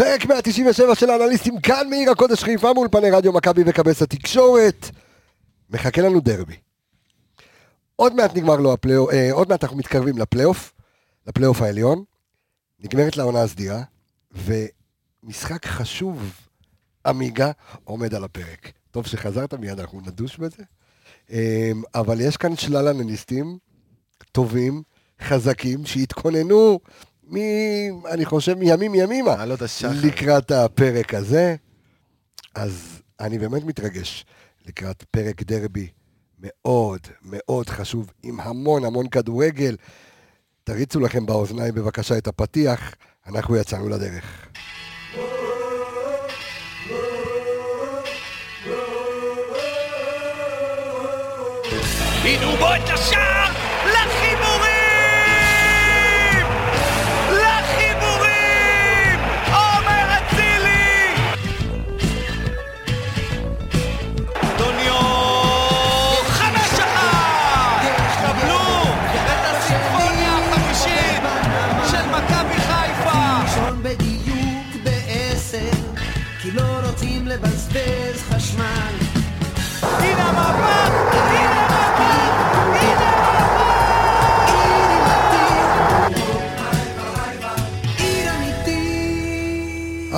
פרק 197 של האנליסטים כאן מעיר הקודש חיפה מול פני רדיו מכבי וכבש התקשורת. מחכה לנו דרבי. עוד מעט נגמר לו הפלייאוף, אה, עוד מעט אנחנו מתקרבים לפלייאוף, לפלייאוף העליון. נגמרת לעונה הסדירה, ומשחק חשוב, עמיגה, עומד על הפרק. טוב שחזרת מיד, אנחנו נדוש בזה. אה, אבל יש כאן שלל אנליסטים טובים, חזקים, שהתכוננו מ... אני חושב מימים ימימה, השחר. לקראת הפרק הזה. אז אני באמת מתרגש לקראת פרק דרבי מאוד מאוד חשוב, עם המון המון כדורגל. תריצו לכם באוזניים בבקשה את הפתיח, אנחנו יצאנו לדרך. הנה בו את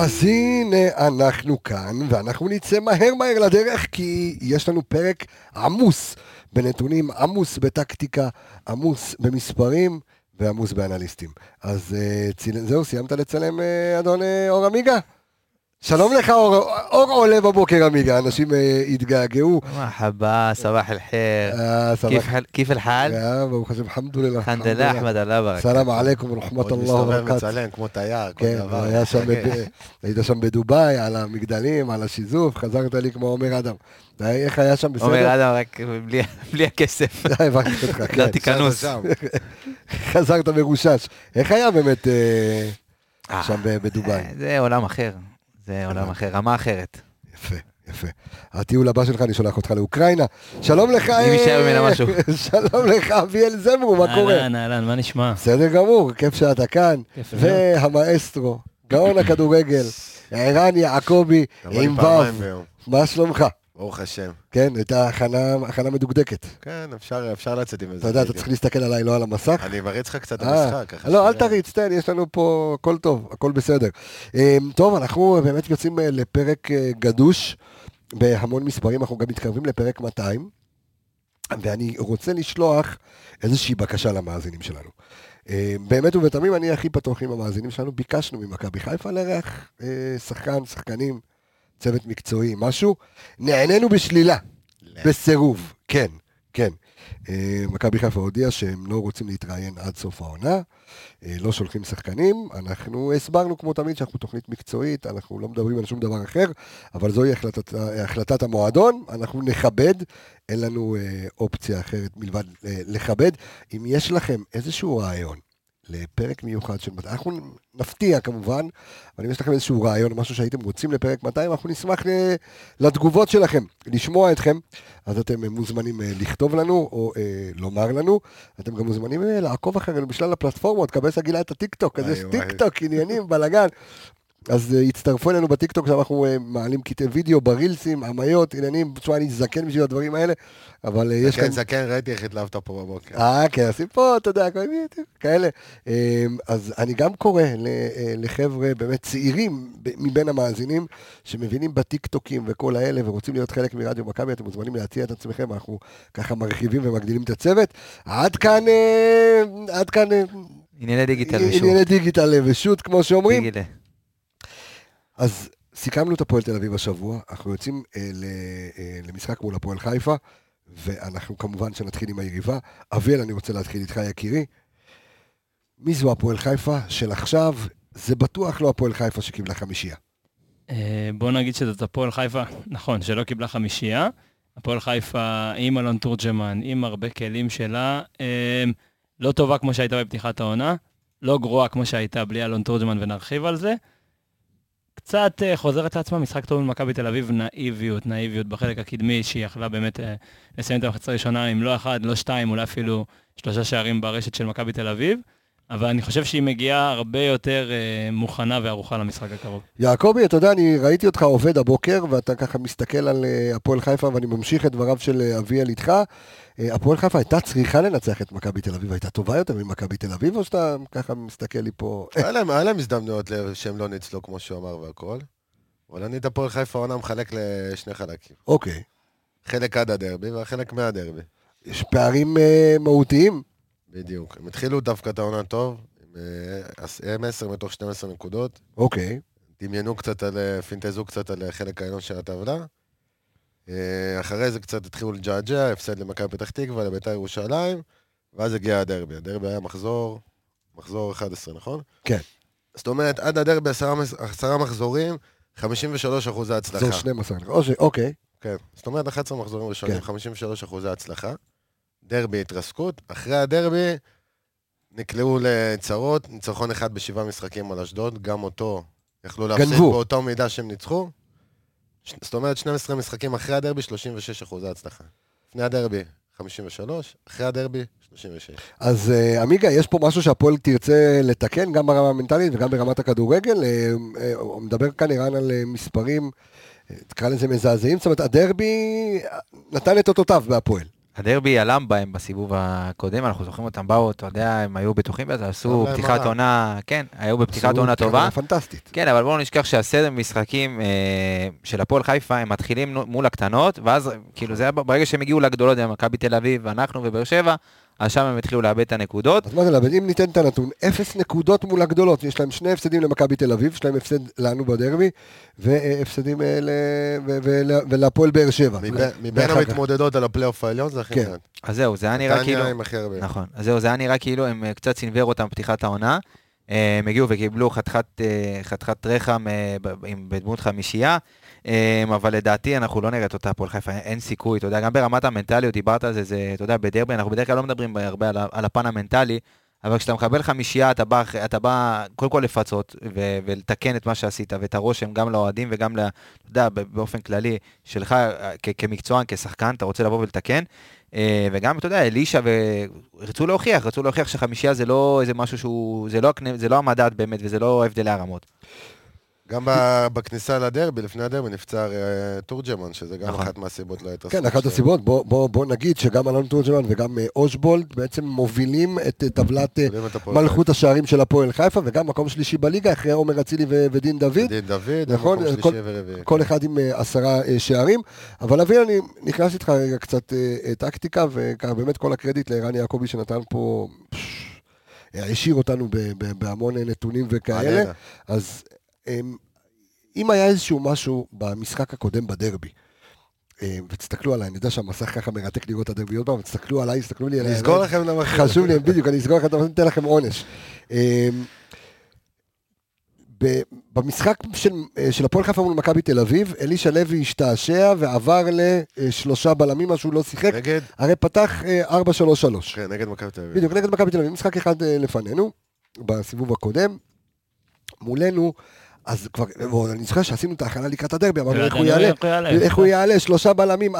אז הנה אנחנו כאן, ואנחנו נצא מהר מהר לדרך, כי יש לנו פרק עמוס בנתונים, עמוס בטקטיקה, עמוס במספרים. ועמוס באנליסטים. אז אה. זהו, סיימת לצלם, אה, אדון אה, אור עמיגה? שלום לך, אור, אור עולה בבוקר עמיגה, אנשים אה, התגעגעו. מרחבה, סבח אל-חיר. אה, כיף אל חל? אה, ברוך השם, חמדוללה. חמדוללה, אחמד אללה ברכה. סלאם עליכום, רחמת אללה וברכת. עוד מסתובב מצלם כמו תייר. כל כן, היית שם בדובאי, על המגדלים, על השיזוף, חזרת לי כמו עומר אדם. איך היה שם בסדר? עומר אדם, רק בלי הכסף. הבנתי אותך. לא כן. תיכנוס. חזרת מרושש. איך היה באמת שם בדובאי? זה עולם אחר. זה עולם אחר, רמה אחרת. יפה, יפה. הטיול הבא שלך, אני שולח אותך לאוקראינה. שלום לך, אם יישאר ממנה משהו. שלום לך, אביאל זמרו, מה קורה? אהלן, אהלן, מה נשמע? בסדר גמור, כיף שאתה כאן. והמאסטרו, גאון הכדורגל, ערן יעקבי, עם פעמיים ו', ביום. מה שלומך? ברוך השם. כן, הייתה הכנה, הכנה מדוקדקת. כן, אפשר אפשר לצאת עם איזה אתה יודע, אתה. צריך להסתכל עליי, לא על המסך. אני מריץ לך קצת אה, במשחק. ככה לא, אל. תריץ, תן, יש לנו פה הכל טוב, הכל בסדר. אה, טוב, אנחנו באמת יוצאים אה, לפרק אה, גדוש בהמון מספרים, אנחנו גם מתקרבים לפרק 200, ואני רוצה לשלוח איזושהי בקשה למאזינים שלנו. אה, באמת ובתמים, אני הכי פתוח עם המאזינים שלנו, ביקשנו ממכבי חיפה לארח אה, שחקן, שחקנים, צוות מקצועי, משהו. נענינו בשלילה. בסירוב, כן, כן. אה, מכבי חיפה הודיעה שהם לא רוצים להתראיין עד סוף העונה, אה, לא שולחים שחקנים, אנחנו הסברנו כמו תמיד שאנחנו תוכנית מקצועית, אנחנו לא מדברים על שום דבר אחר, אבל זוהי החלטת, החלטת המועדון, אנחנו נכבד, אין לנו אה, אופציה אחרת מלבד לכבד. אם יש לכם איזשהו רעיון לפרק מיוחד של 200, אנחנו נפתיע כמובן, אבל אם יש לכם איזשהו רעיון או משהו שהייתם רוצים לפרק 200, אנחנו נשמח לתגובות שלכם, לשמוע אתכם, אז אתם מוזמנים אה, לכתוב לנו או אה, לומר לנו. אתם גם מוזמנים אה, לעקוב אחרינו בשלל הפלטפורמות, קבסה גילה את הטיקטוק, אז יש. טיקטוק, עניינים, בלאגן. אז אה, הצטרפו אלינו בטיקטוק, שאנחנו אה, מעלים קטעי וידאו ברילסים, עמיות, עניינים, תשמע, אני זקן בשביל הדברים האלה, אבל uh, יש כאן... זקן, ראיתי איך התלהבת פה בבוקר. אה, כן, עושים פה, אתה יודע, כל מיני, כאלה. אה, אז אני גם קורא ל- אה, לחבר'ה באמת צעירים מבין המאזינים, שמבינים בטיקטוקים וכל האלה, ורוצים להיות חלק מרדיו מכבי, אתם מוזמנים להציע את עצמכם, אנחנו ככה מרחיבים ומגדילים את הצוות. עד כאן, אה, עד כאן, אה, ענייני דיגיטל ושוב. ענייני דיגיטל ושות, כמו שאומרים. דיגיטל. אז סיכמנו את הפועל תל אביב השבוע, אנחנו יוצאים אה, ל, אה, למשחק מול הפועל חיפה, ואנחנו כמובן שנתחיל עם היריבה. אביאל, אני רוצה להתחיל איתך, יקירי. מי זו הפועל חיפה של עכשיו? זה בטוח לא הפועל חיפה שקיבלה חמישייה. אה, בוא נגיד שזאת הפועל חיפה, נכון, שלא קיבלה חמישייה. הפועל חיפה עם אלון תורג'מן, עם הרבה כלים שלה, אה, לא טובה כמו שהייתה בפתיחת העונה, לא גרועה כמו שהייתה בלי אלון תורג'מן, ונרחיב על זה. קצת אה, חוזרת לעצמה, משחק טוב במכבי תל אביב, נאיביות, נאיביות בחלק הקדמי, שהיא יכלה באמת אה, לסיים את המחצה הראשונה עם לא אחד, לא שתיים, אולי אפילו שלושה שערים ברשת של מכבי תל אביב. אבל אני חושב שהיא מגיעה הרבה יותר אה, מוכנה וערוכה למשחק הקרוב. יעקבי, אתה יודע, אני ראיתי אותך עובד הבוקר, ואתה ככה מסתכל על אה, הפועל חיפה, ואני ממשיך את דבריו של אביאל איתך. אה, הפועל חיפה הייתה צריכה לנצח את מכבי תל אביב, הייתה טובה יותר ממכבי תל אביב, או שאתה ככה מסתכל לי פה... היה להם- הזדמנויות שהם לא ניצלו, כמו שהוא אמר והכל. אבל אני את הפועל חיפה העונה מחלק לשני חלקים. אוקיי. חלק עד הדרבי והחלק מהדרבי. יש פערים אה, מהותיים. בדיוק. הם התחילו דווקא את העונה טוב, עם, אה, הם 10 מתוך 12 נקודות. אוקיי. דמיינו קצת על, פינטזו קצת על החלק העליון של הטבלה. אה, אחרי זה קצת התחילו לג'עג'ע, הפסד למכבי פתח תקווה, לביתר ירושלים, ואז הגיע הדרבי. הדרבי היה מחזור, מחזור 11, נכון? כן. זאת אומרת, עד הדרבי עשרה, מחזורים, 53 אחוזי הצלחה. זו 12. או ש- אוקיי. כן. זאת אומרת, 11 מחזורים ראשונים, כן. 53 אחוזי הצלחה. דרבי התרסקות. אחרי הדרבי נקלעו לצרות, ניצחון אחד בשבעה משחקים על אשדוד, גם אותו יכלו להפסיד גנבו. באותו מידה שהם ניצחו. זאת אומרת, 12 משחקים אחרי הדרבי, 36 אחוזי הצלחה. לפני הדרבי, 53, אחרי הדרבי, 36. אז אה, עמיגה, יש פה משהו שהפועל תרצה לתקן, גם ברמה המנטלית וגם ברמת הכדורגל. אה, אה, הוא מדבר כאן ערן על מספרים, תקרא לזה מזעזעים, זאת אומרת, הדרבי נתן את אותותיו בהפועל. הדרבי הלם בהם בסיבוב הקודם, אנחנו זוכרים אותם, באו, אתה יודע, הם היו בטוחים בזה, עשו פתיחת. עונה, כן, היו בפתיחת עונה טובה. פנטסטית. כן, אבל בואו נשכח שהסדר משחקים אה, של הפועל חיפה, הם מתחילים מול הקטנות, ואז כאילו זה היה ברגע שהם הגיעו לגדולות, זה היה מכבי תל אביב, ואנחנו ובאר שבע, אז שם הם התחילו לאבד את הנקודות. אז מה זה לאבד? אם ניתן את הנתון, אפס נקודות מול הגדולות. יש להם שני הפסדים למכבי תל אביב, יש להם הפסד לנו בדרבי, והפסדים אה, ולהפועל באר שבע. מבין-. המתמודדות על הפלייאוף העליון זה הכי כן. מעט. אז זהו, זה היה נראה כאילו... נתניה עם הכי הרבה. נכון. אז זהו, זה היה נראה כאילו הם אה, קצת סינוור אותם בפתיחת העונה. אה, הם הגיעו וקיבלו חתיכת, רחם בדמות חמישייה, אבל לדעתי אנחנו לא נראה את אותה הפועל חיפה, אין- סיכוי, אתה יודע, גם ברמת המנטליות, דיברת על זה, זה, אתה יודע, בדרבי, אנחנו בדרך כלל לא מדברים הרבה על, הפן המנטלי, אבל כשאתה מקבל חמישייה, אתה בא, אתה בא קודם כל לפצות ו- ולתקן את מה שעשית, ואת הרושם גם לאוהדים וגם, ל- אתה יודע, באופן כללי, שלך כ- כמקצוען, כשחקן, אתה רוצה לבוא ולתקן. אה, וגם, אתה יודע, אלישע, ורצו להוכיח, רצו להוכיח שחמישייה זה לא איזה משהו שהוא, זה לא, זה לא המדד באמת, וזה לא הבדלי הרמות. גם בכניסה לדרבי, לפני הדרבי, נפצע אה, תורג'מן, שזה גם נכון. אחת מהסיבות להתרסקות. כן, אחת. הסיבות, בוא, נגיד שגם אלון תורג'מן וגם אה, אושבולד בעצם מובילים את אה, טבלת מלכות השערים של הפועל חיפה, וגם מקום שלישי בליגה, אחרי עומר אצילי ודין דוד. דין דוד, נכון, מקום כל- שלישי ורביעי. כל אחד עם עשרה שערים. אבל אבי, אני נכנס איתך רגע קצת טקטיקה, וככה באמת כל הקרדיט לערן יעקבי שנתן פה, השאיר אותנו בהמון נתונים וכאלה. אז אם היה איזשהו משהו במשחק הקודם בדרבי, אה, ותסתכלו עליי, אני יודע שהמסך ככה מרתק לראות את הדרבי עוד פעם, תסתכלו עליי, תסתכלו לי עליי. נסגור לכם למה חשוב לי, בדיוק, אני אסגור לכם, אבל אני אתן לכם עונש. אמ, במשחק של, אה, של הפועל חיפה מול מכבי תל אביב, אלישע לוי השתעשע ועבר לשלושה בלמים, מה שהוא לא שיחק, נגד, הרי פתח אה, 4-3-3. כן, נגד מכבי תל אביב. בדיוק, נגד מכבי תל אביב, משחק אחד אה, לפנינו, בסיבוב הקודם, מולנו, אז כבר, אני זוכר שעשינו את ההכנה לקראת הדרבי, אמרנו איך הוא ידענו יעלה, איך הוא יעלה. איך הוא יעלה, שלושה בלמים, 4-3-3,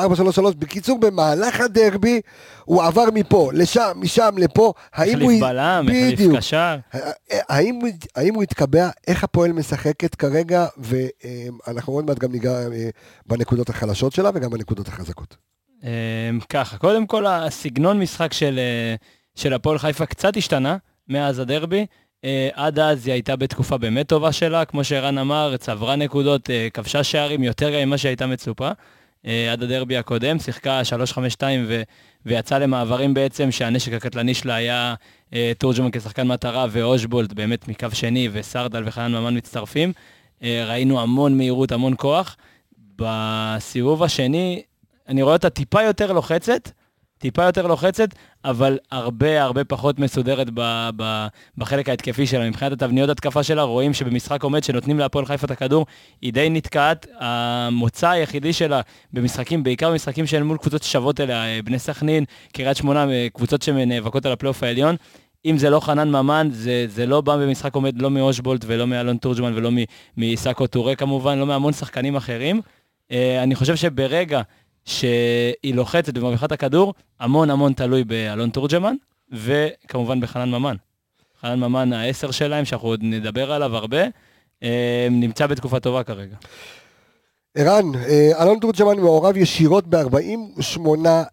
בקיצור, במהלך הדרבי, הוא עבר מפה, לשם, משם, לפה, האם הוא... החליף בלם, החליף. קשר. האם, הוא- התקבע, איך הפועל משחקת כרגע, ואנחנו עוד מעט גם ניגע אה, בנקודות החלשות שלה וגם בנקודות החזקות. אמ, ככה, קודם כל הסגנון משחק אה, של הפועל חיפה קצת השתנה מאז הדרבי. אה, עד אז היא הייתה בתקופה באמת טובה שלה, כמו שערן אמר, צברה נקודות, אה, כבשה שערים יותר ממה שהייתה מצופה. אה, עד הדרבי הקודם, שיחקה 3-5-2 ו- ויצאה למעברים בעצם, שהנשק הקטלני שלה היה אה, תורג'מן כשחקן מטרה ואושבולט באמת מקו שני, וסרדל וחנן ממן מצטרפים. ראינו המון מהירות, המון כוח. בסיבוב השני, אני רואה אותה טיפה יותר לוחצת, טיפה יותר לוחצת, אבל הרבה הרבה פחות מסודרת ב, ב, בחלק ההתקפי שלה. מבחינת התבניות התקפה שלה, רואים שבמשחק עומד שנותנים להפועל חיפה את הכדור, היא די נתקעת. המוצא היחידי שלה במשחקים, בעיקר במשחקים שהן מול קבוצות ששוות אליה, אה, בני סכנין, קריית שמונה, אה, קבוצות שנאבקות על הפלייאוף העליון. אם זה לא חנן ממן, זה, זה לא בא במשחק עומד לא מאושבולט ולא מאלון תורג'מן ולא מ- מסאקו טורה כמובן, לא מהמון שחקנים אחרים. אה, אני חושב שברגע שהיא לוחצת ומרוויחה את הכדור, המון המון תלוי באלון תורג'מן, וכמובן בחנן ממן. חנן ממן העשר שלהם, שאנחנו עוד נדבר עליו הרבה, אה, נמצא בתקופה טובה כרגע. ערן, אה, אלון תורג'מן מעורב ישירות ב-48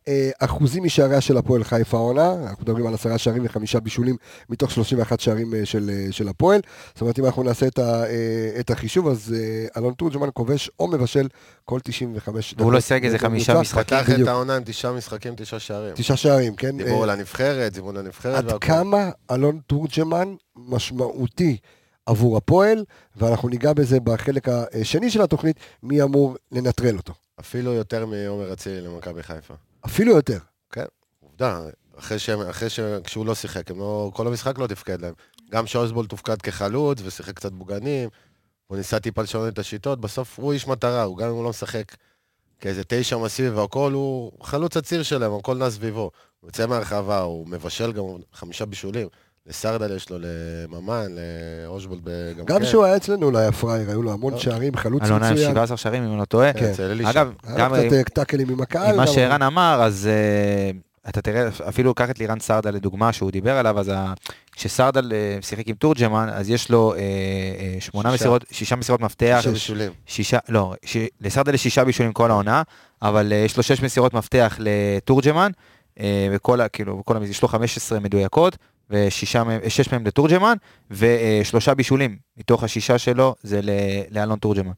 אה, אחוזים משעריה של הפועל חיפה העונה, אנחנו מדברים על עשרה שערים וחמישה בישולים מתוך 31 שערים אה, של, של הפועל, זאת אומרת אם אנחנו נעשה את, ה, את החישוב אז אלון תורג'מן כובש או מבשל כל 95 והוא לא שיחק איזה חמישה. משחקים. פתח את. העונה עם תשעה משחקים, תשעה שערים. תשעה שערים, כן? דיבור על הנבחרת, זימון לנבחרת עד והכל. כמה אלון תורג'מן משמעותי עבור הפועל, ואנחנו ניגע בזה בחלק השני של התוכנית, מי אמור לנטרל אותו. אפילו יותר מעומר אצילי למכבי חיפה. אפילו יותר. עובדה, אחרי שהם, אחרי ש... כשהוא לא שיחק, לא, כל המשחק לא תפקד להם. גם שאוסבול תופקד כחלוץ ושיחק קצת בוגנים, הוא ניסה טיפה לשנות את השיטות, בסוף הוא איש מטרה, הוא גם אם הוא לא משחק כאיזה תשע מסיבי והכל, הוא חלוץ הציר שלהם, הכל נע סביבו. הוא יוצא מהרחבה, הוא מבשל גם חמישה בישולים. לסרדל יש לו, לממן, לאושבולד גם גם כן. כשהוא היה אצלנו אולי היה פראייר, היו לו המון לא. שערים, חלוץ אלונה עם מצוין. 17 שערים, אם אני לא טועה. כן. אגב, היה גם לו קצת אה, טאקלים עם הקהל. עם מה גם- שערן אמר, אז אה, אתה תראה, אפילו קח את לירן סרדל לדוגמה, שהוא דיבר עליו, אז כשסרדל אה, שיחק עם תורג'מן, אז יש לו אה, אה, שמונה. מסירות, שישה מסירות מפתח. שישה בישולים. שישה, לא. לסרדל יש שישה בישולים כל העונה, אבל יש לו שש מסירות מפתח לתורג'מן, וכל, ה- כאילו, יש לו 15 מדויקות, ושישה, מהם- לתורג'מן, ושלושה בישולים מתוך השישה שלו זה. לאלון תורג'מן.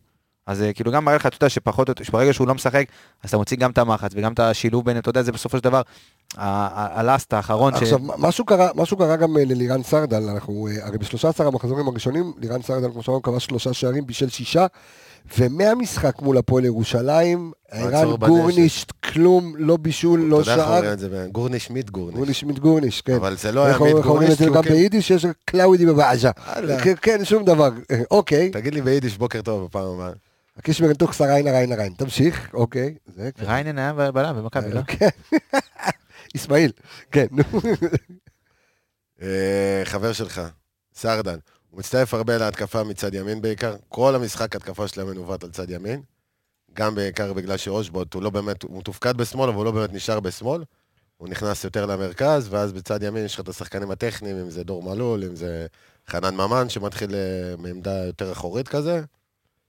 אז uh, כאילו גם מראה לך, אתה יודע, שפחות, או יותר- שברגע שהוא לא משחק, אז אתה מוציא גם את המחץ וגם את השילוב בין, אתה יודע, זה בסופו של דבר, הלאסט האחרון, ש... עכשיו, משהו קרה, משהו קרה גם אה, ללירן סרדל, אנחנו, אה, הרי ב-13 המחזורים הראשונים, לירן סרדל, כמו שאמרנו, כבש שלושה שערים, בישל שישה, ומהמשחק מול הפועל ירושלים, ערן. גורניש, כלום, לא בישול, לא אתה יודע איך שער, אומרים את זה, גורניש מיט גורניש. גורניש מיט גורניש, כן. אבל זה לא היה מיט איך אומרים גורניש, את זה גם כן- ביידיש, יש קלאודי בבעז'ה. כן, כן, שום דבר. אה, אוקיי, תגיד לי ביידיש בוקר טוב בפעם הבאה. הקישמרן תוך סריינה ריינה ריין. תמשיך, אוקיי. כן. ריינן היה בלם במכבי, לא? כן. אסמאעיל, כן, נו. אה, חבר שלך, סרדן, הוא מצטרף הרבה להתקפה מצד ימין בעיקר. כל המשחק התקפה שלהם מנווט על צד ימין. גם בעיקר בגלל שאושבוט הוא לא באמת, הוא מתופקד בשמאל, אבל הוא לא באמת נשאר בשמאל. הוא נכנס יותר למרכז, ואז בצד ימין יש לך את השחקנים הטכניים, אם זה דור מלול, אם זה חנן ממן, שמתחיל אה, מעמדה יותר אחורית כזה.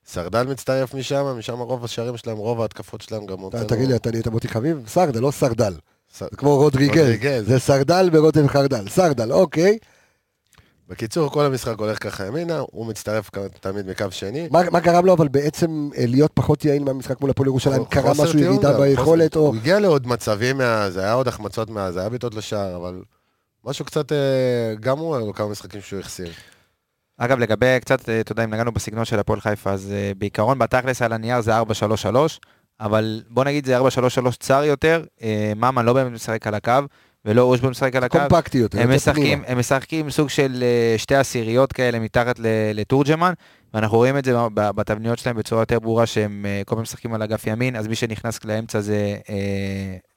סרדל מצטרף משם, משם רוב השערים שלהם, רוב ההתקפות שלהם גם ת- תגיד לי, אתה נהיית מוטי חביב? סרדל, לא סרדל. ס... זה כמו רודריגז. רודריגז. זה סרדל ורותם חרדל. סרדל, אוקיי. בקיצור, כל המשחק הולך ככה ימינה, הוא מצטרף תמיד מקו שני. מה מה גרם לו אבל בעצם אה, להיות פחות יעיל מהמשחק מול הפועל ירושלים? קרה משהו, ירידה ביכולת או... הוא הגיע לעוד מצבים מאז, היה עוד החמצות מאז, היה בעיטות לשער, אבל משהו קצת, אה, גם הוא, היו לו כמה משחקים שהוא החסיר. אגב, לגבי קצת, אה, אתה יודע, אם נגענו בסגנון של הפועל חיפה, אז בעיקרון בתכלס על הנייר זה 4-3-3, אבל בוא נגיד זה 4-3-3 צר יותר, ממן לא באמת משחק על הקו, ולא אושבון משחק על הקו. קומפקטי יותר. הם משחקים. הם משחקים סוג של אה, שתי עשיריות כאלה מתחת לתורג'מן, ואנחנו רואים את זה בתבניות שלהם בצורה יותר ברורה שהם אה, כל פעם משחקים על אגף ימין, אז מי שנכנס לאמצע זה אה,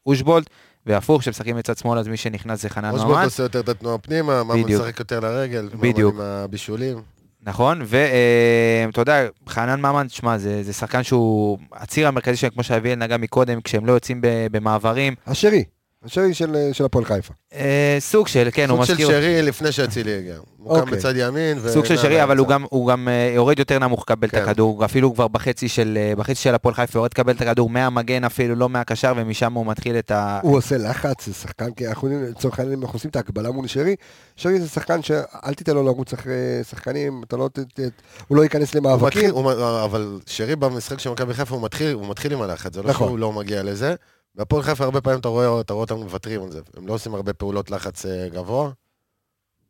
אושבולט, והפוך, כשמשחקים מצד שמאל אז מי שנכנס זה חנן אושבולט ממן. עושה יותר את התנועה פנימה, בדיוק. משחק יותר לרגל, בדיוק. עם הבישולים. נכון, ואתה יודע, חנן ממן, תשמע, זה, זה שחקן שהוא הציר המרכזי שלהם, כמו שאביאל נגע מקודם, כשהם לא יוצאים במעברים, השרי. השרי של של הפועל חיפה. אה, סוג של, כן, הוא סוג של מזכיר, שרי לפני שאצילי הגיע. הוא קם אוקיי. בצד ימין. סוג של שרי, אבל הוא. גם, הוא גם אה, יורד יותר נמוך לקבל כן. את הכדור, אפילו כבר בחצי של, אה, בחצי של הפועל חיפה, יורד לקבל את הכדור מהמגן אפילו, לא מהקשר, ומשם הוא מתחיל את ה... הוא עושה לחץ, זה שחקן, כי אנחנו יודעים, לצורך העניין, אנחנו עושים את ההקבלה מול שרי. שרי זה שחקן שאל תיתן לו לרוץ אחרי שחקנים, אתה לא... ת- ת- הוא לא ייכנס הוא למאבקים. מתחיל, הוא, אבל שרי במשחק של מכבי חיפה הוא מתחיל, הוא מתחיל עם הלחץ, זה לא נכון. שהוא לא מגיע לזה. בהפועל חיפה הרבה פעמים אתה רואה, אתה רואה אותם מוותרים על זה, הם לא עושים הרבה פעולות לחץ אה, גבוה.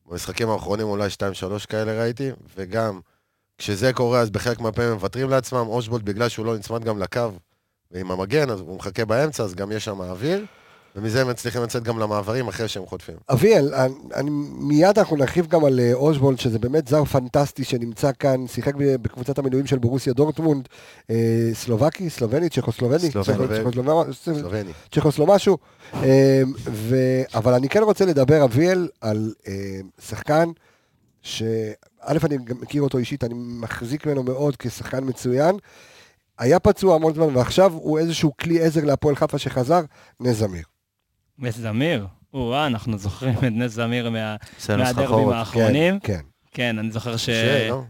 במשחקים האחרונים אולי 2-3 כאלה ראיתי, וגם כשזה קורה אז בחלק מהפעמים הם מוותרים לעצמם, אושבולט בגלל שהוא לא נצמד גם לקו ועם המגן, אז הוא מחכה באמצע, אז גם יש שם אוויר, ומזה הם מצליחים לצאת גם למעברים אחרי שהם חוטפים. אביאל, אני, אני, מיד אנחנו נרחיב גם על אה, אושבולד, שזה באמת זר פנטסטי שנמצא כאן, שיחק בקבוצת המילואים של בורוסיה דורטמונד, אה, סלובקי, סלובני, צ'כוסלובני, סלובני. צ'כוסלו משהו, אה, ו... אבל אני כן רוצה לדבר, אביאל, על אה, שחקן שא', אני גם מכיר אותו אישית, אני מחזיק ממנו מאוד כשחקן מצוין. היה פצוע המון זמן, ועכשיו הוא איזשהו כלי עזר להפועל חיפה שחזר, נס זמיר. או-אה, אנחנו זוכרים את נס זמיר מה- מהדרבים חורות. האחרונים. כן. כן, אני זוכר ש... שיר, לא?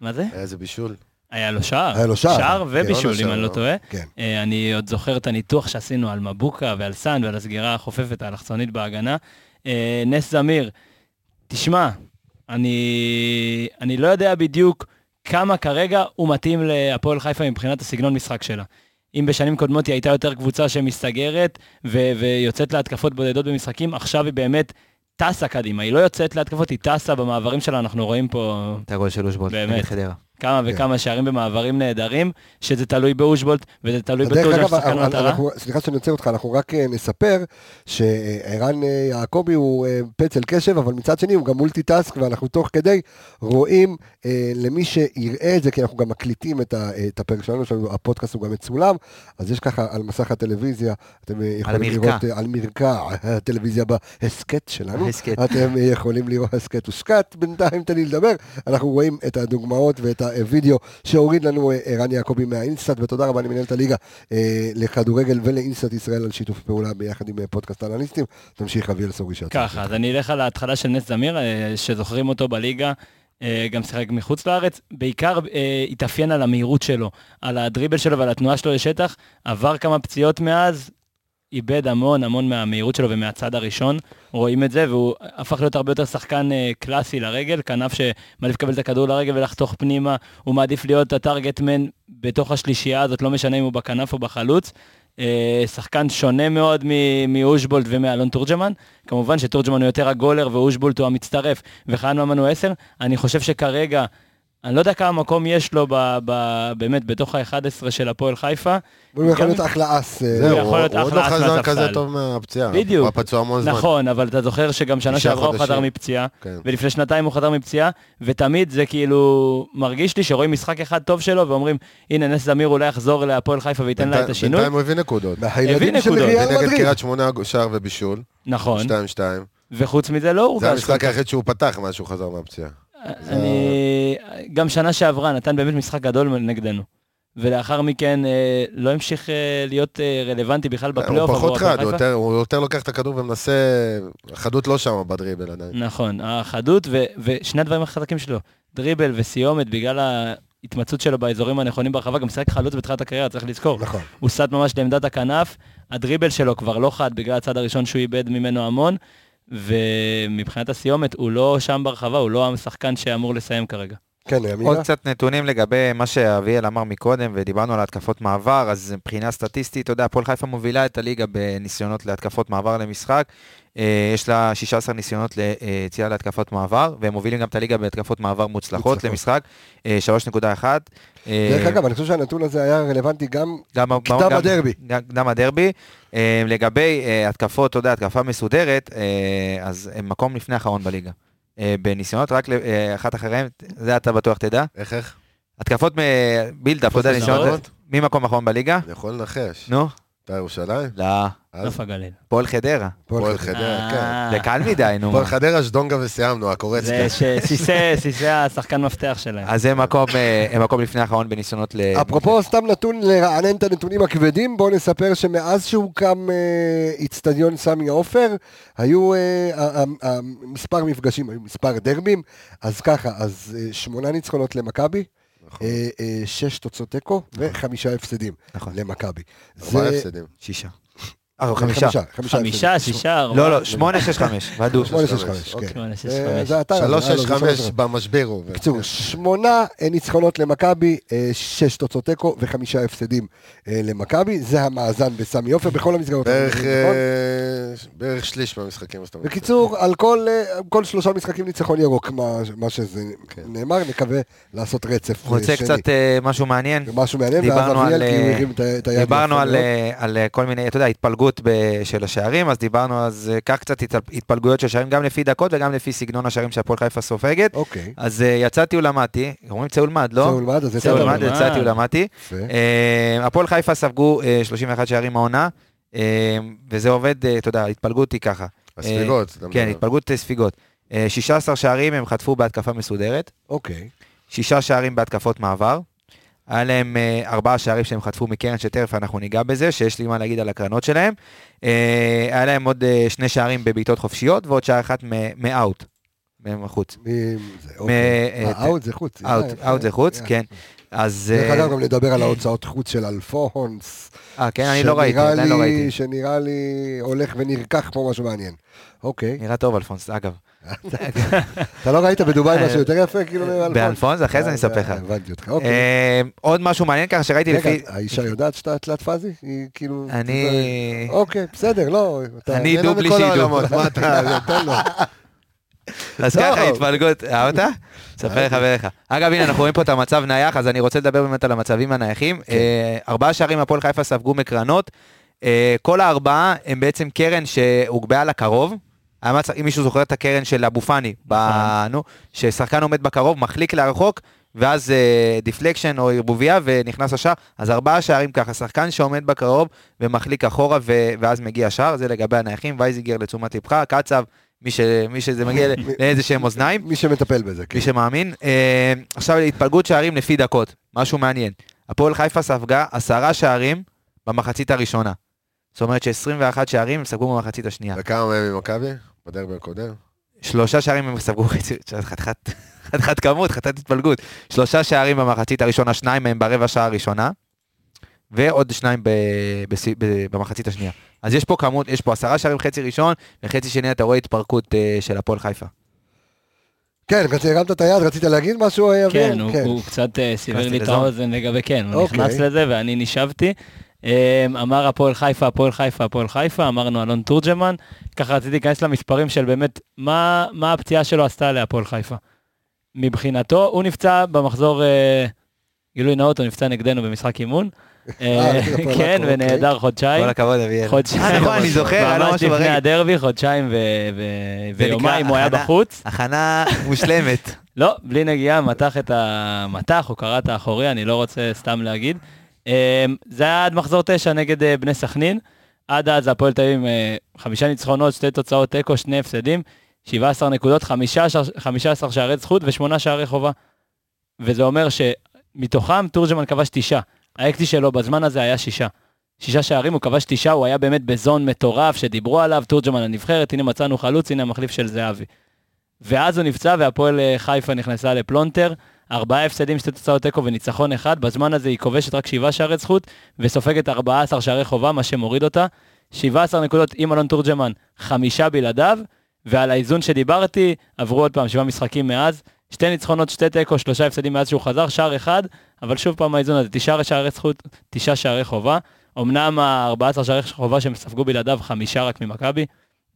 מה זה? היה איזה בישול. היה לו שער. היה לו שער. שער כן, ובישול, לא אם שער, אני לא לא. טועה. כן. אה, אני עוד זוכר את הניתוח שעשינו על מבוקה ועל סאן ועל הסגירה החופפת האלכסונית בהגנה. אה, נס זמיר, תשמע, אני, אני לא יודע בדיוק כמה כרגע הוא מתאים להפועל חיפה מבחינת הסגנון משחק שלה. אם בשנים קודמות היא הייתה יותר קבוצה שמסתגרת ו- ויוצאת להתקפות בודדות במשחקים, עכשיו היא באמת טסה קדימה. היא לא יוצאת להתקפות, היא טסה במעברים שלה, אנחנו רואים פה את הגול של אושבולט, באמת. נגד חדרה. כמה כן. וכמה שערים במעברים נהדרים, שזה תלוי באושבולט וזה תלוי ששחקן אנחנו- מטרה. אנחנו- סליחה שאני עוצר אותך, אנחנו רק אה, נספר שערן אה, יעקבי הוא אה, פצל קשב, אבל מצד שני הוא גם multitask, ואנחנו תוך כדי רואים למי שיראה את זה, כי אנחנו גם מקליטים את ה- הפרק שלנו, הפודקאסט הוא גם מצולם, אז יש ככה על מסך הטלוויזיה, אתם יכולים. לראות על מרקע הטלוויזיה בהסכת שלנו. אתם יכולים לראות הסכת וסקת, בינתיים תן לי לדבר, אנחנו רואים את הדוגמאות ואת הווידאו שהוריד לנו אה, ערן יעקבי מהאינסטאט, ותודה רבה למנהלת הליגה אה, לכדורגל ולאינסטאט ישראל על שיתוף פעולה ביחד עם אה, פודקאסט אנליסטים. תמשיך אביאל סורי שאתה. ככה, אז אני אלך על ההתחלה של נס זמיר, שזוכרים אותו בליגה, גם שיחק מחוץ לארץ, בעיקר אה, התאפיין על המהירות שלו, על הדריבל שלו ועל התנועה שלו לשטח, עבר כמה פציעות מאז, איבד המון המון מהמהירות שלו ומהצד הראשון, רואים את זה, והוא הפך להיות הרבה יותר שחקן אה, קלאסי לרגל, כנף שמעדיף לקבל את הכדור לרגל ולחתוך פנימה, הוא מעדיף להיות הטארגטמן בתוך השלישייה הזאת, לא משנה אם הוא בכנף או בחלוץ. אה, שחקן שונה מאוד מאושבולט ומאלון תורג'מן. כמובן שתורג'מן הוא יותר הגולר ואושבולט הוא המצטרף ממן הוא עשר. אני חושב שכרגע, אני לא יודע כמה מקום יש לו ב, ב, באמת בתוך ה-11 של הפועל חיפה. הוא יכול להיות אחלה אס. אה, זהו, הוא עוד לא חזר. כזה טוב מהפציעה. בדיוק. הוא פצוע המון זמן. נכון, אבל אתה זוכר שגם שנה שעברה הוא. חזר מפציעה, כן. ולפני שנתיים הוא חזר מפציעה, ותמיד זה כאילו מרגיש לי שרואים משחק אחד טוב שלו ואומרים, הנה נס זמיר אולי יחזור להפועל חיפה וייתן לה את השינוי. בינתיים הוא הביא נקודות. הביא נקודות. מדריד. קריית שמונה שער ובישול. נכון, 2-2. וחוץ מזה לא זה הורגש. המשחק היחיד שהוא פתח מאז שהוא חזר מהפציעה. אני... גם שנה שעברה נתן באמת משחק גדול נגדנו. ולאחר מכן אה, לא המשיך אה, להיות אה, רלוונטי בכלל הוא בפלייאוף פחות עבור הפועל חד, הוא. יותר- הוא יותר לוקח את הכדור ומנסה... החדות לא שם בדריבל עדיין. נכון, החדות ו- ושני הדברים החזקים שלו, דריבל וסיומת בגלל ההתמצאות שלו באזורים הנכונים ברחבה, גם שיחק חלוץ בתחילת הקריירה, צריך לזכור. נכון. הוא סט ממש לעמדת הכנף, הדריבל שלו כבר לא חד בגלל הצד הראשון שהוא איבד ממנו המון, ומבחינת הסיומת הוא לא שם ברחבה, הוא לא השחקן שאמור לסיים כרגע. כן, עוד עמיגה? קצת נתונים לגבי מה שאביאל אמר מקודם, ודיברנו על התקפות מעבר, אז מבחינה סטטיסטית, אתה יודע, הפועל חיפה מובילה את הליגה בניסיונות להתקפות מעבר למשחק. אה, יש לה 16 ניסיונות ליציאה להתקפות מעבר, והם מובילים גם את הליגה בהתקפות מעבר מוצלחות מוצלחות. למשחק, אה, 3.1. אה, דרך אגב, אני חושב שהנתון הזה היה רלוונטי גם קדם הדרבי. גם- קדם הדרבי. אה, לגבי אה, התקפות, אתה יודע, התקפה מסודרת, אה, אז הם מקום לפני האחרון בליגה. אה, בניסיונות, רק אה, אחת אחריהם, זה אתה בטוח תדע. איך איך? התקפות בבילדאפ, אתה יודע, ניסיונות, נעות? מי מקום אחרון בליגה? אני יכול לנחש. נו, אתה ירושלים? לא, נוף הגליל. פועל חדרה. פועל חדרה, כן. אה, זה קל מדי, נו. פועל חדרה, ז'דונגה וסיימנו, הקורצקה. זה סיסה השחקן מפתח שלהם. אז הם מקום, אה, מקום לפני האחרון בניסיונות ל... אפרופו סתם נתון לרענן את הנתונים הכבדים, בואו נספר שמאז שהוקם אה, איצטדיון סמי עופר, היו מספר מפגשים, היו מספר דרבים, אז ככה, אז שמונה ניצחונות למכבי, נכון. שש תוצאות תיקו וחמישה הפסדים נכון, למכבי. ארבעה זה- הפסדים. שישה. אה, חמישה. חמישה חמישה, שישה, ארבעה. לא, לא, שמונה, שש, חמש. ודאי. שמונה, שש, חמש. כן. שלוש, שש, חמש. במשבר הוא. בקיצור, שמונה אה, ניצחונות למכבי, אה, שש תוצאות תיקו וחמישה הפסדים למכבי, זה המאזן בסמי עופר בכל המסגרות. בערך, נכון? שליש מהמשחקים. בקיצור, על כל, כל שלושה משחקים ניצחון ירוק, מה, מה שזה כן. נאמר, נקווה לעשות רצף אה, רוצה שני. קצת משהו מעניין? משהו מעניין, ואז אביאל, על, כי הוא הרים את היד. דיברנו על, כל מיני, אתה יודע, התפלגות ב- של השערים, אז דיברנו, אז אה, קח קצת התפ- התפלגויות של שערים, גם לפי דקות וגם לפי סגנון השערים שהפועל חיפה סופגת. אוקיי. אז אה, יצאתי ולמדתי, אומרים צא ולמד, לא? צא ולמד, אז צא יצא ולמד. יצאתי ולמדתי. אה, הפועל חיפה ספגו אה, 31 שערים העונה, אה, וזה עובד, אה, אתה יודע, ההתפלגות היא ככה. הספיגות. כן. התפלגות אה, ספיגות. אה, 16 שערים הם חטפו בהתקפה מסודרת, אוקיי. שישה שערים בהתקפות מעבר. היה להם אה, ארבעה שערים שהם חטפו מקרן, שתכף אנחנו ניגע בזה, שיש לי מה להגיד על הקרנות שלהם. אה, היה להם עוד אה, שני שערים בבעיטות חופשיות, ועוד שער אחד מ- מאאוט, מחוץ. מי- זה, חוץ. אאוט, זה חוץ. כן. אז... דרך אגב, גם נדבר על ההוצאות חוץ של אלפונס. אה, כן, אני לא ראיתי, עדיין לא ראיתי. שנראה לי הולך ונרקח פה משהו מעניין. אוקיי. נראה טוב אלפונס, אגב. אתה לא ראית בדובאי משהו יותר יפה, כאילו, מאלפונס? באלפונס, אחרי זה אני אספר לך. אה, הבנתי אותך, אוקיי. אה, עוד משהו מעניין ככה שראיתי רגע, לפי... האישה יודעת שאתה תלת פאזי? היא כאילו... אני... אוקיי, בסדר, לא. אני מכל שידור. העולמות, מה אתה, תן לו. אז. ככה התפלגות, אהבת? ספר לחבריך. אגב, הנה, אנחנו רואים פה את המצב נייח, אז אני רוצה לדבר באמת על המצבים הנייחים. אה, ארבעה שערים הפועל חיפה ספגו מקרנות. אה, כל הארבעה הם בעצם קרן שהוגבהה לקרוב. היה אם מישהו זוכר את הקרן של אבו פאני, ב- נו, ששחקן עומד בקרוב, מחליק לרחוק, ואז deflection או ערבוביה ונכנס השער. אז ארבעה שערים ככה, שחקן שעומד בקרוב ומחליק אחורה ו- ואז מגיע השער, זה לגבי הנייחים, וייזיגר לתשומת לבך, קצב, מי, ש- מי שזה מגיע לאיזה שהם אוזניים. מי שמטפל בזה, כן. מי שמאמין. אה, עכשיו התפלגות שערים לפי דקות, משהו מעניין. הפועל חיפה ספגה עשרה שערים במחצית הראשונה. זאת אומרת ש-21 שערים הם ספגו במחצית השנייה. וכמה מהם ממכבי? בדרבי הקודם? שלושה שערים הם ספגו חצי, חתיכת חתיכת כמות, חתיכת התפלגות. שלושה שערים במחצית הראשונה, שניים מהם ברבע שעה הראשונה, ועוד שניים ב, בס, ב, במחצית השנייה. אז יש פה כמות, יש פה עשרה שערים חצי ראשון, וחצי שני אתה רואה התפרקות אה, של הפועל חיפה. כן, הרמת את היד, רצית להגיד משהו, אה, אביאל? כן, הוא, הוא קצת אה, סיבר לי את. האוזן לגבי כן, הוא אוקיי. נכנס לזה ואני נשבתי. אה, אמר הפועל חיפה, הפועל חיפה, הפועל חיפה, אמרנו אלון תורג'מן. ככה רציתי להיכנס למספרים של באמת, מה, מה הפציעה שלו עשתה להפועל חיפה. מבחינתו, הוא נפצע במחזור, אה, גילוי נאות, הוא נפצע נגדנו במשחק אימון. אה, הפועל כן, אוקיי. ונעדר חודשיים. כל הכבוד, אביאל. חודשיים. אה, נכון, אני זוכר, לו ממש לפני. הדרבי, חודשיים ויומיים הוא היה. בחוץ. הכנה מושלמת. לא, בלי נגיעה, מתח את המתח, הוא קרע את האחורי, אני לא רוצה סתם להגיד. אה, זה היה עד מחזור תשע נגד אה, בני סכנין. עד אז הפועל תל אביב אה, חמישה ניצחונות, שתי תוצאות תיקו, שני הפסדים, 17 נקודות, 15 15 שערי זכות ושמונה שערי חובה. וזה אומר שמתוכם תורג'מן כבש תשעה. האקטי שלו בזמן הזה היה שישה. שישה שערים, הוא כבש תשעה, הוא היה באמת בזון מטורף שדיברו עליו, תורג'מן הנבחרת, הנה מצאנו חלוץ, הנה המחליף של זהבי. ואז הוא נפצע והפועל אה, חיפה נכנסה לפלונטר, ארבעה הפסדים, שתי תוצאות תיקו וניצחון אחד, בזמן הזה היא כובשת רק שבעה שערי זכות, וסופגת 14 שערי חובה, מה שמוריד אותה. 17 נקודות עם אלון תורג'מן, חמישה בלעדיו, ועל האיזון שדיברתי, עברו עוד פעם שבעה משחקים מאז, שתי ניצחונות, שתי תיקו, שלושה הפסדים מאז שהוא חזר, שער אחד, אבל שוב פעם האיזון הזה, תשעה שערי זכות, תשעה שערי חובה. אמנם ה-14 שערי חובה שהם ספגו בלעדיו, חמישה רק ממכבי,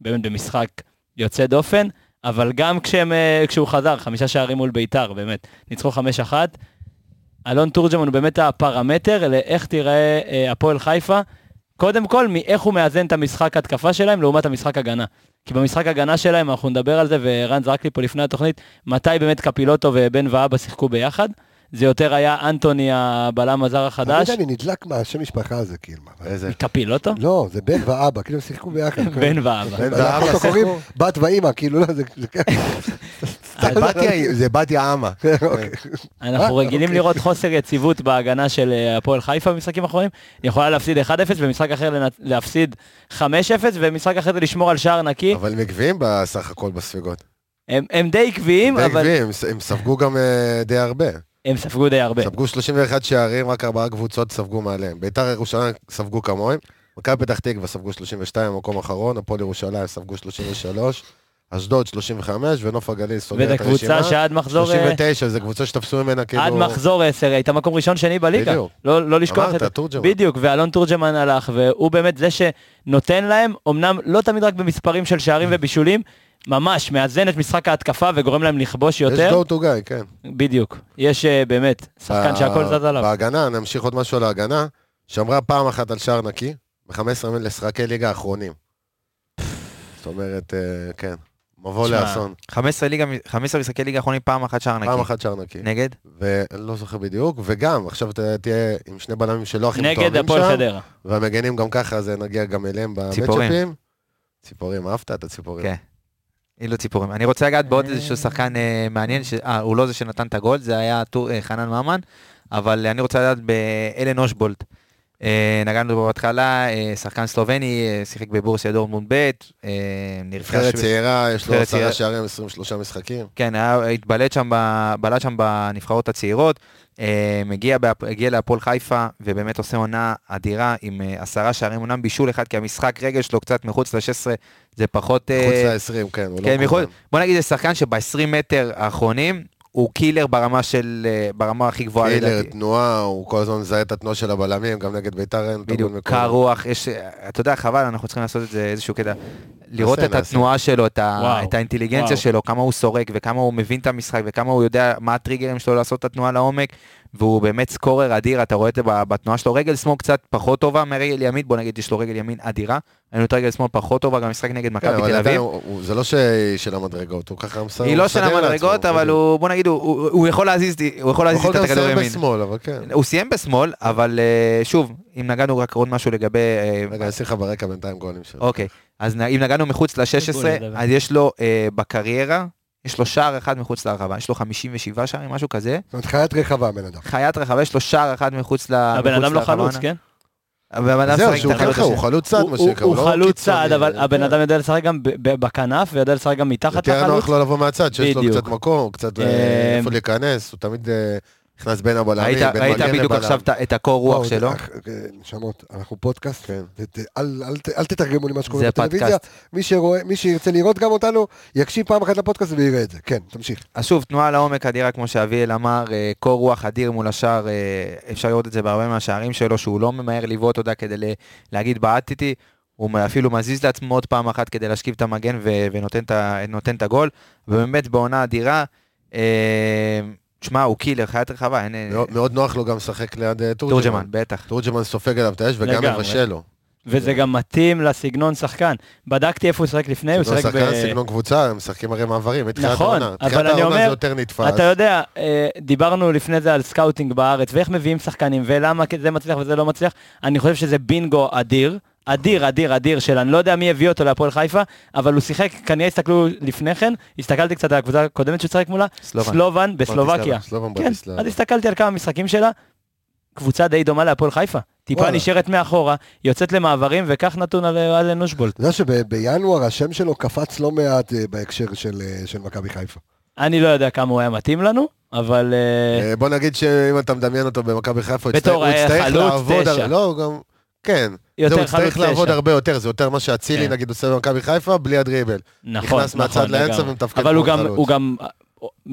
באמת במשחק יוצא דופן, אבל גם כשהם, אה, כשהוא חזר, חמישה שערים מול ביתר, באמת, ניצחו חמש אחת. אלון תורג'מן הוא באמת הפרמטר לאיך תיראה אה, הפועל חיפה. קודם כל, מאיך הוא מאזן את המשחק התקפה שלהם לעומת המשחק הגנה. כי במשחק הגנה שלהם, אנחנו נדבר על זה, ורן זרק לי פה לפני התוכנית, מתי באמת קפילוטו ובן ואבא שיחקו ביחד. זה יותר היה אנטוני הבלם הזר החדש. יודע, אני נדלק מהשם משפחה הזה, כאילו. איזה? קפילוטו? לא, זה בן ואבא, כאילו הם שיחקו ביחד. בן ואבא. בן ואבא. קוראים בת ואימא, כאילו, לא, זה... זה- בתיה אמה. אוקיי. אנחנו רגילים לראות חוסר יציבות בהגנה של אה, הפועל חיפה במשחקים האחרונים. היא יכולה להפסיד 1-0, במשחק אחר להפסיד 5-0, ומשחק אחר זה לשמור על שער נקי. אבל הם עקביים בסך הכל בספיגות. הם די עקביים, די אבל עקביים, הם ס- הם ספגו גם אה, די הרבה. הם ספגו די הרבה. ספגו 31 שערים, רק ארבעה קבוצות ספגו מעליהם. ביתר ירושלים ספגו כמוהם. מכבי פתח תקווה ספגו 32, מקום אחרון. הפועל ירושלים ספגו 33. אשדוד 35, ונוף הגליל סוגר וזו את הרשימה. קבוצה שעד מחזור... אה, 39, זו קבוצה שתפסו ממנה כאילו... עד מחזור 10 הייתה מקום ראשון שני בליגה. בדיוק. לא לא לשכוח את זה. אמרת, תורג'מן. בדיוק, ואלון תורג'מן הלך, והוא באמת זה שנותן להם, אמנם לא תמיד רק במספרים של שערים ובישולים, ממש מאזן את משחק ההתקפה וגורם להם לכבוש יש יותר. go to guy, כן. בדיוק. יש אה, באמת, שחקן ב- שהכל זז עליו. בהגנה, נמשיך עוד משהו על ההגנה, שמרה פעם אחת על שער נקי, ב-15 לשחקי ליגה האחרונים. זאת אומרת, אה, כן, מבוא לאסון. 15 ליגה, 15 משחקי ליגה האחרונים, פעם אחת שער נקי. פעם אחת שער נקי. נגד? ואני לא זוכר בדיוק, וגם, עכשיו אתה תהיה עם שני בלמים שלא הכי נגד מתואמים הפועל שם, חדרה. והמגנים גם ככה, אז נגיע גם אליהם ציפורים. במצ'אפים. ציפורים, אהבת את הציפורים. כן. אילו ציפורים. אני רוצה לגעת בעוד איזשהו שחקן אה, מעניין, אה, הוא לא זה שנתן את הגול, זה היה אה, חנן ממן, אבל אני רוצה לדעת באלן אושבולט. אה, נגענו בו בהתחלה, אה, שחקן סלובני, אה, שיחק בבורסיה דורטמונד ב'. נבחרת צעירה, יש לו עשרה. שערים, 23 משחקים. כן, התבלט שם, בלט שם בנבחרות הצעירות, מגיע, הגיע להפועל חיפה, ובאמת עושה עונה אדירה עם עשרה שערים, אומנם בישול אחד, כי המשחק רגל שלו קצת מחוץ ל-16, זה פחות... אה, חוץ ל-20, כן, הוא לא כן, מחוץ. בוא נגיד זה שחקן שב-20 מטר האחרונים, הוא killer ברמה של, אה, ברמה הכי גבוהה killer, לדעתי. תנועה, הוא כל הזמן מזהה את התנועה של הבלמים, גם נגד ביתר אין. בדיוק, קר רוח, יש, אתה יודע, חבל, אנחנו צריכים לעשות את זה איזשהו קטע. לראות את. התנועה שלו, את, ה, וואו, את האינטליגנציה וואו. שלו, כמה הוא סורק וכמה הוא מבין את המשחק וכמה הוא יודע מה הטריגרים שלו לעשות את התנועה לעומק, והוא באמת סקורר אדיר, אתה רואה את זה בתנועה שלו. רגל שמאל קצת פחות טובה מרגל ימין, בוא נגיד יש לו רגל ימין אדירה, היינו את רגל שמאל פחות טובה, גם משחק נגד כן, מכבי אבל תל אביב. זה לא של המדרגות, הוא ככה מסדר היא לא של המדרגות, לעצמו, אבל. הוא, בוא נגיד, הוא- יכול להזיז הוא יכול הוא להזיז יכול את גם הכדור לסיים ימין. בשמאל, אבל כן. הוא סיים בשמאל, אבל אה, שוב, אם נגענו רק עוד משהו לגבי... אה, רגע, אני אשים לך ברקע בינתיים גולים שלו. אוקיי, אז אם נגענו מחוץ ל-16, גול לדבר. אז יש לו אה, בקריירה, יש לו שער אחד מחוץ לרחבה, יש לו 57 שערים, משהו כזה. זאת אומרת, חיית רחבה, בן אדם. חיית רחבה, יש לו שער אחד מחוץ הבן אדם לא לרחבה. חלוץ, כן? הבן אדם זהו, משחק שהוא את החלוץ ככה, הוא. חלוץ צד, הוא- מה הוא- שנקרא, הוא הוא לא חלוץ צעד, אבל כן. הבן אדם יודע לשחק גם בכנף, ויודע לשחק גם מתחת יותר לחלוץ. נוח לו לבוא מהצד, שיש לו. קצת מקום, קצת אה, אה, איפה להיכנס, הוא תמיד אה, נכנס בין הבלמים, ראית בין ראית מגן בדיוק לבלם. עכשיו את ה- את הקור רוח שלו? זה- אה, נשמות, אנחנו פודקאסט, כן. אל- תתרגמו לי מה שקורה בטלוויזיה. מי שירצה לראות גם אותנו, יקשיב פעם אחת לפודקאסט ויראה את זה. כן, תמשיך. אז שוב, תנועה לעומק אדירה, כמו שאביאל אמר, אה, קור רוח אדיר מול השער, אה, אפשר לראות את זה בהרבה מהשערים שלו, שהוא לא ממהר לבעוט, יודע, כדי להגיד בעטתי, הוא אפילו מזיז לעצמו עוד פעם אחת כדי להשכיב את המגן ונותן את הגול, ובאמת בעונה אדירה. אה, שמע, הוא killer, חיית רחבה, אין... אה, מאוד- נוח לו גם לשחק ליד אה, תורג'מן. תורג'מן, בטח. תורג'מן סופג עליו את האש וגם. מבשל לו. וזה גם מתאים לסגנון שחקן. בדקתי איפה הוא שיחק לפני, הוא סגנון שיחק ב... שחקן, סגנון קבוצה, הם משחקים הרי מעברים, מתחילת נכון, העונה. אבל תחילת אני העונה אומר, זה יותר נתפס. אתה יודע, אה, דיברנו לפני זה על scouting בארץ, ואיך מביאים שחקנים, ולמה זה מצליח וזה לא מצליח. אני חושב שזה בינגו אדיר, אדיר, אדיר, אדיר, של אני לא יודע מי הביא אותו להפועל חיפה, אבל הוא שיחק, כנראה הסתכלו לפני כן, הסתכלתי קצת על הקבוצה הקודמת שהוא שיחק מולה, סלובן. סלובן בסלובקיה. סלובן כן, ברטיסלבה. אז הסתכלתי על כמה משחקים שלה, קבוצה די דומה להפועל חיפה. טיפה וואלה. נשארת מאחורה, יוצאת למעברים, וכך נתון על אלן אושבולט. אתה יודע שבינואר השם שלו קפץ לא מעט אה, בהקשר של אה, של מכבי חיפה. אני לא יודע כמה הוא היה מתאים לנו, אבל... אה, אה, בוא נגיד שאם אתה מדמיין אותו במכבי חיפה, הוא בתור, יצטרך- אה, יצטרך חלוץ לעבוד, תשע. לא, גם, כן. יותר זהו, הוא יצטרך חלוץ לעבוד תשע. הרבה יותר, זה יותר מה שאצילי כן. נגיד עושה במכבי חיפה, בלי הדריבל. נכון, נכנס מהצד נכון, לאמצע לגמרי. ומתפקד אבל הוא גם, חלוץ. הוא גם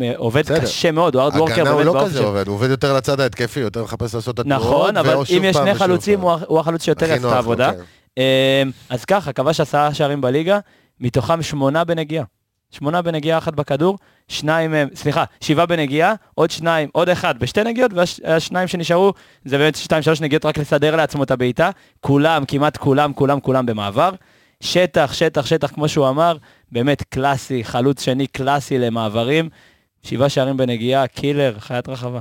אה, עובד בסדר. קשה מאוד, הוא ארד וורקר הגנה הוא לא כזה. עובד, הוא עובד יותר לצד ההתקפי, יותר מחפש לעשות את התנועות. נכון, אבל אם יש שני חלוצים. הוא הוא החלוץ שיותר יעשה את העבודה. כן. אה, אז ככה, כבש עשרה שערים בליגה, מתוכם שמונה בנגיעה. שמונה בנגיעה אחת בכדור, שניים מהם, סליחה, שבעה בנגיעה, עוד שניים, עוד אחד בשתי נגיעות, והשניים שנשארו זה באמת שתיים שלוש נגיעות רק לסדר לעצמו את הבעיטה. כולם, כמעט כולם, כולם, כולם במעבר. שטח, שטח, שטח, כמו שהוא אמר, באמת קלאסי, חלוץ שני קלאסי למעברים. שבעה שערים בנגיעה, קילר, חיית רחבה.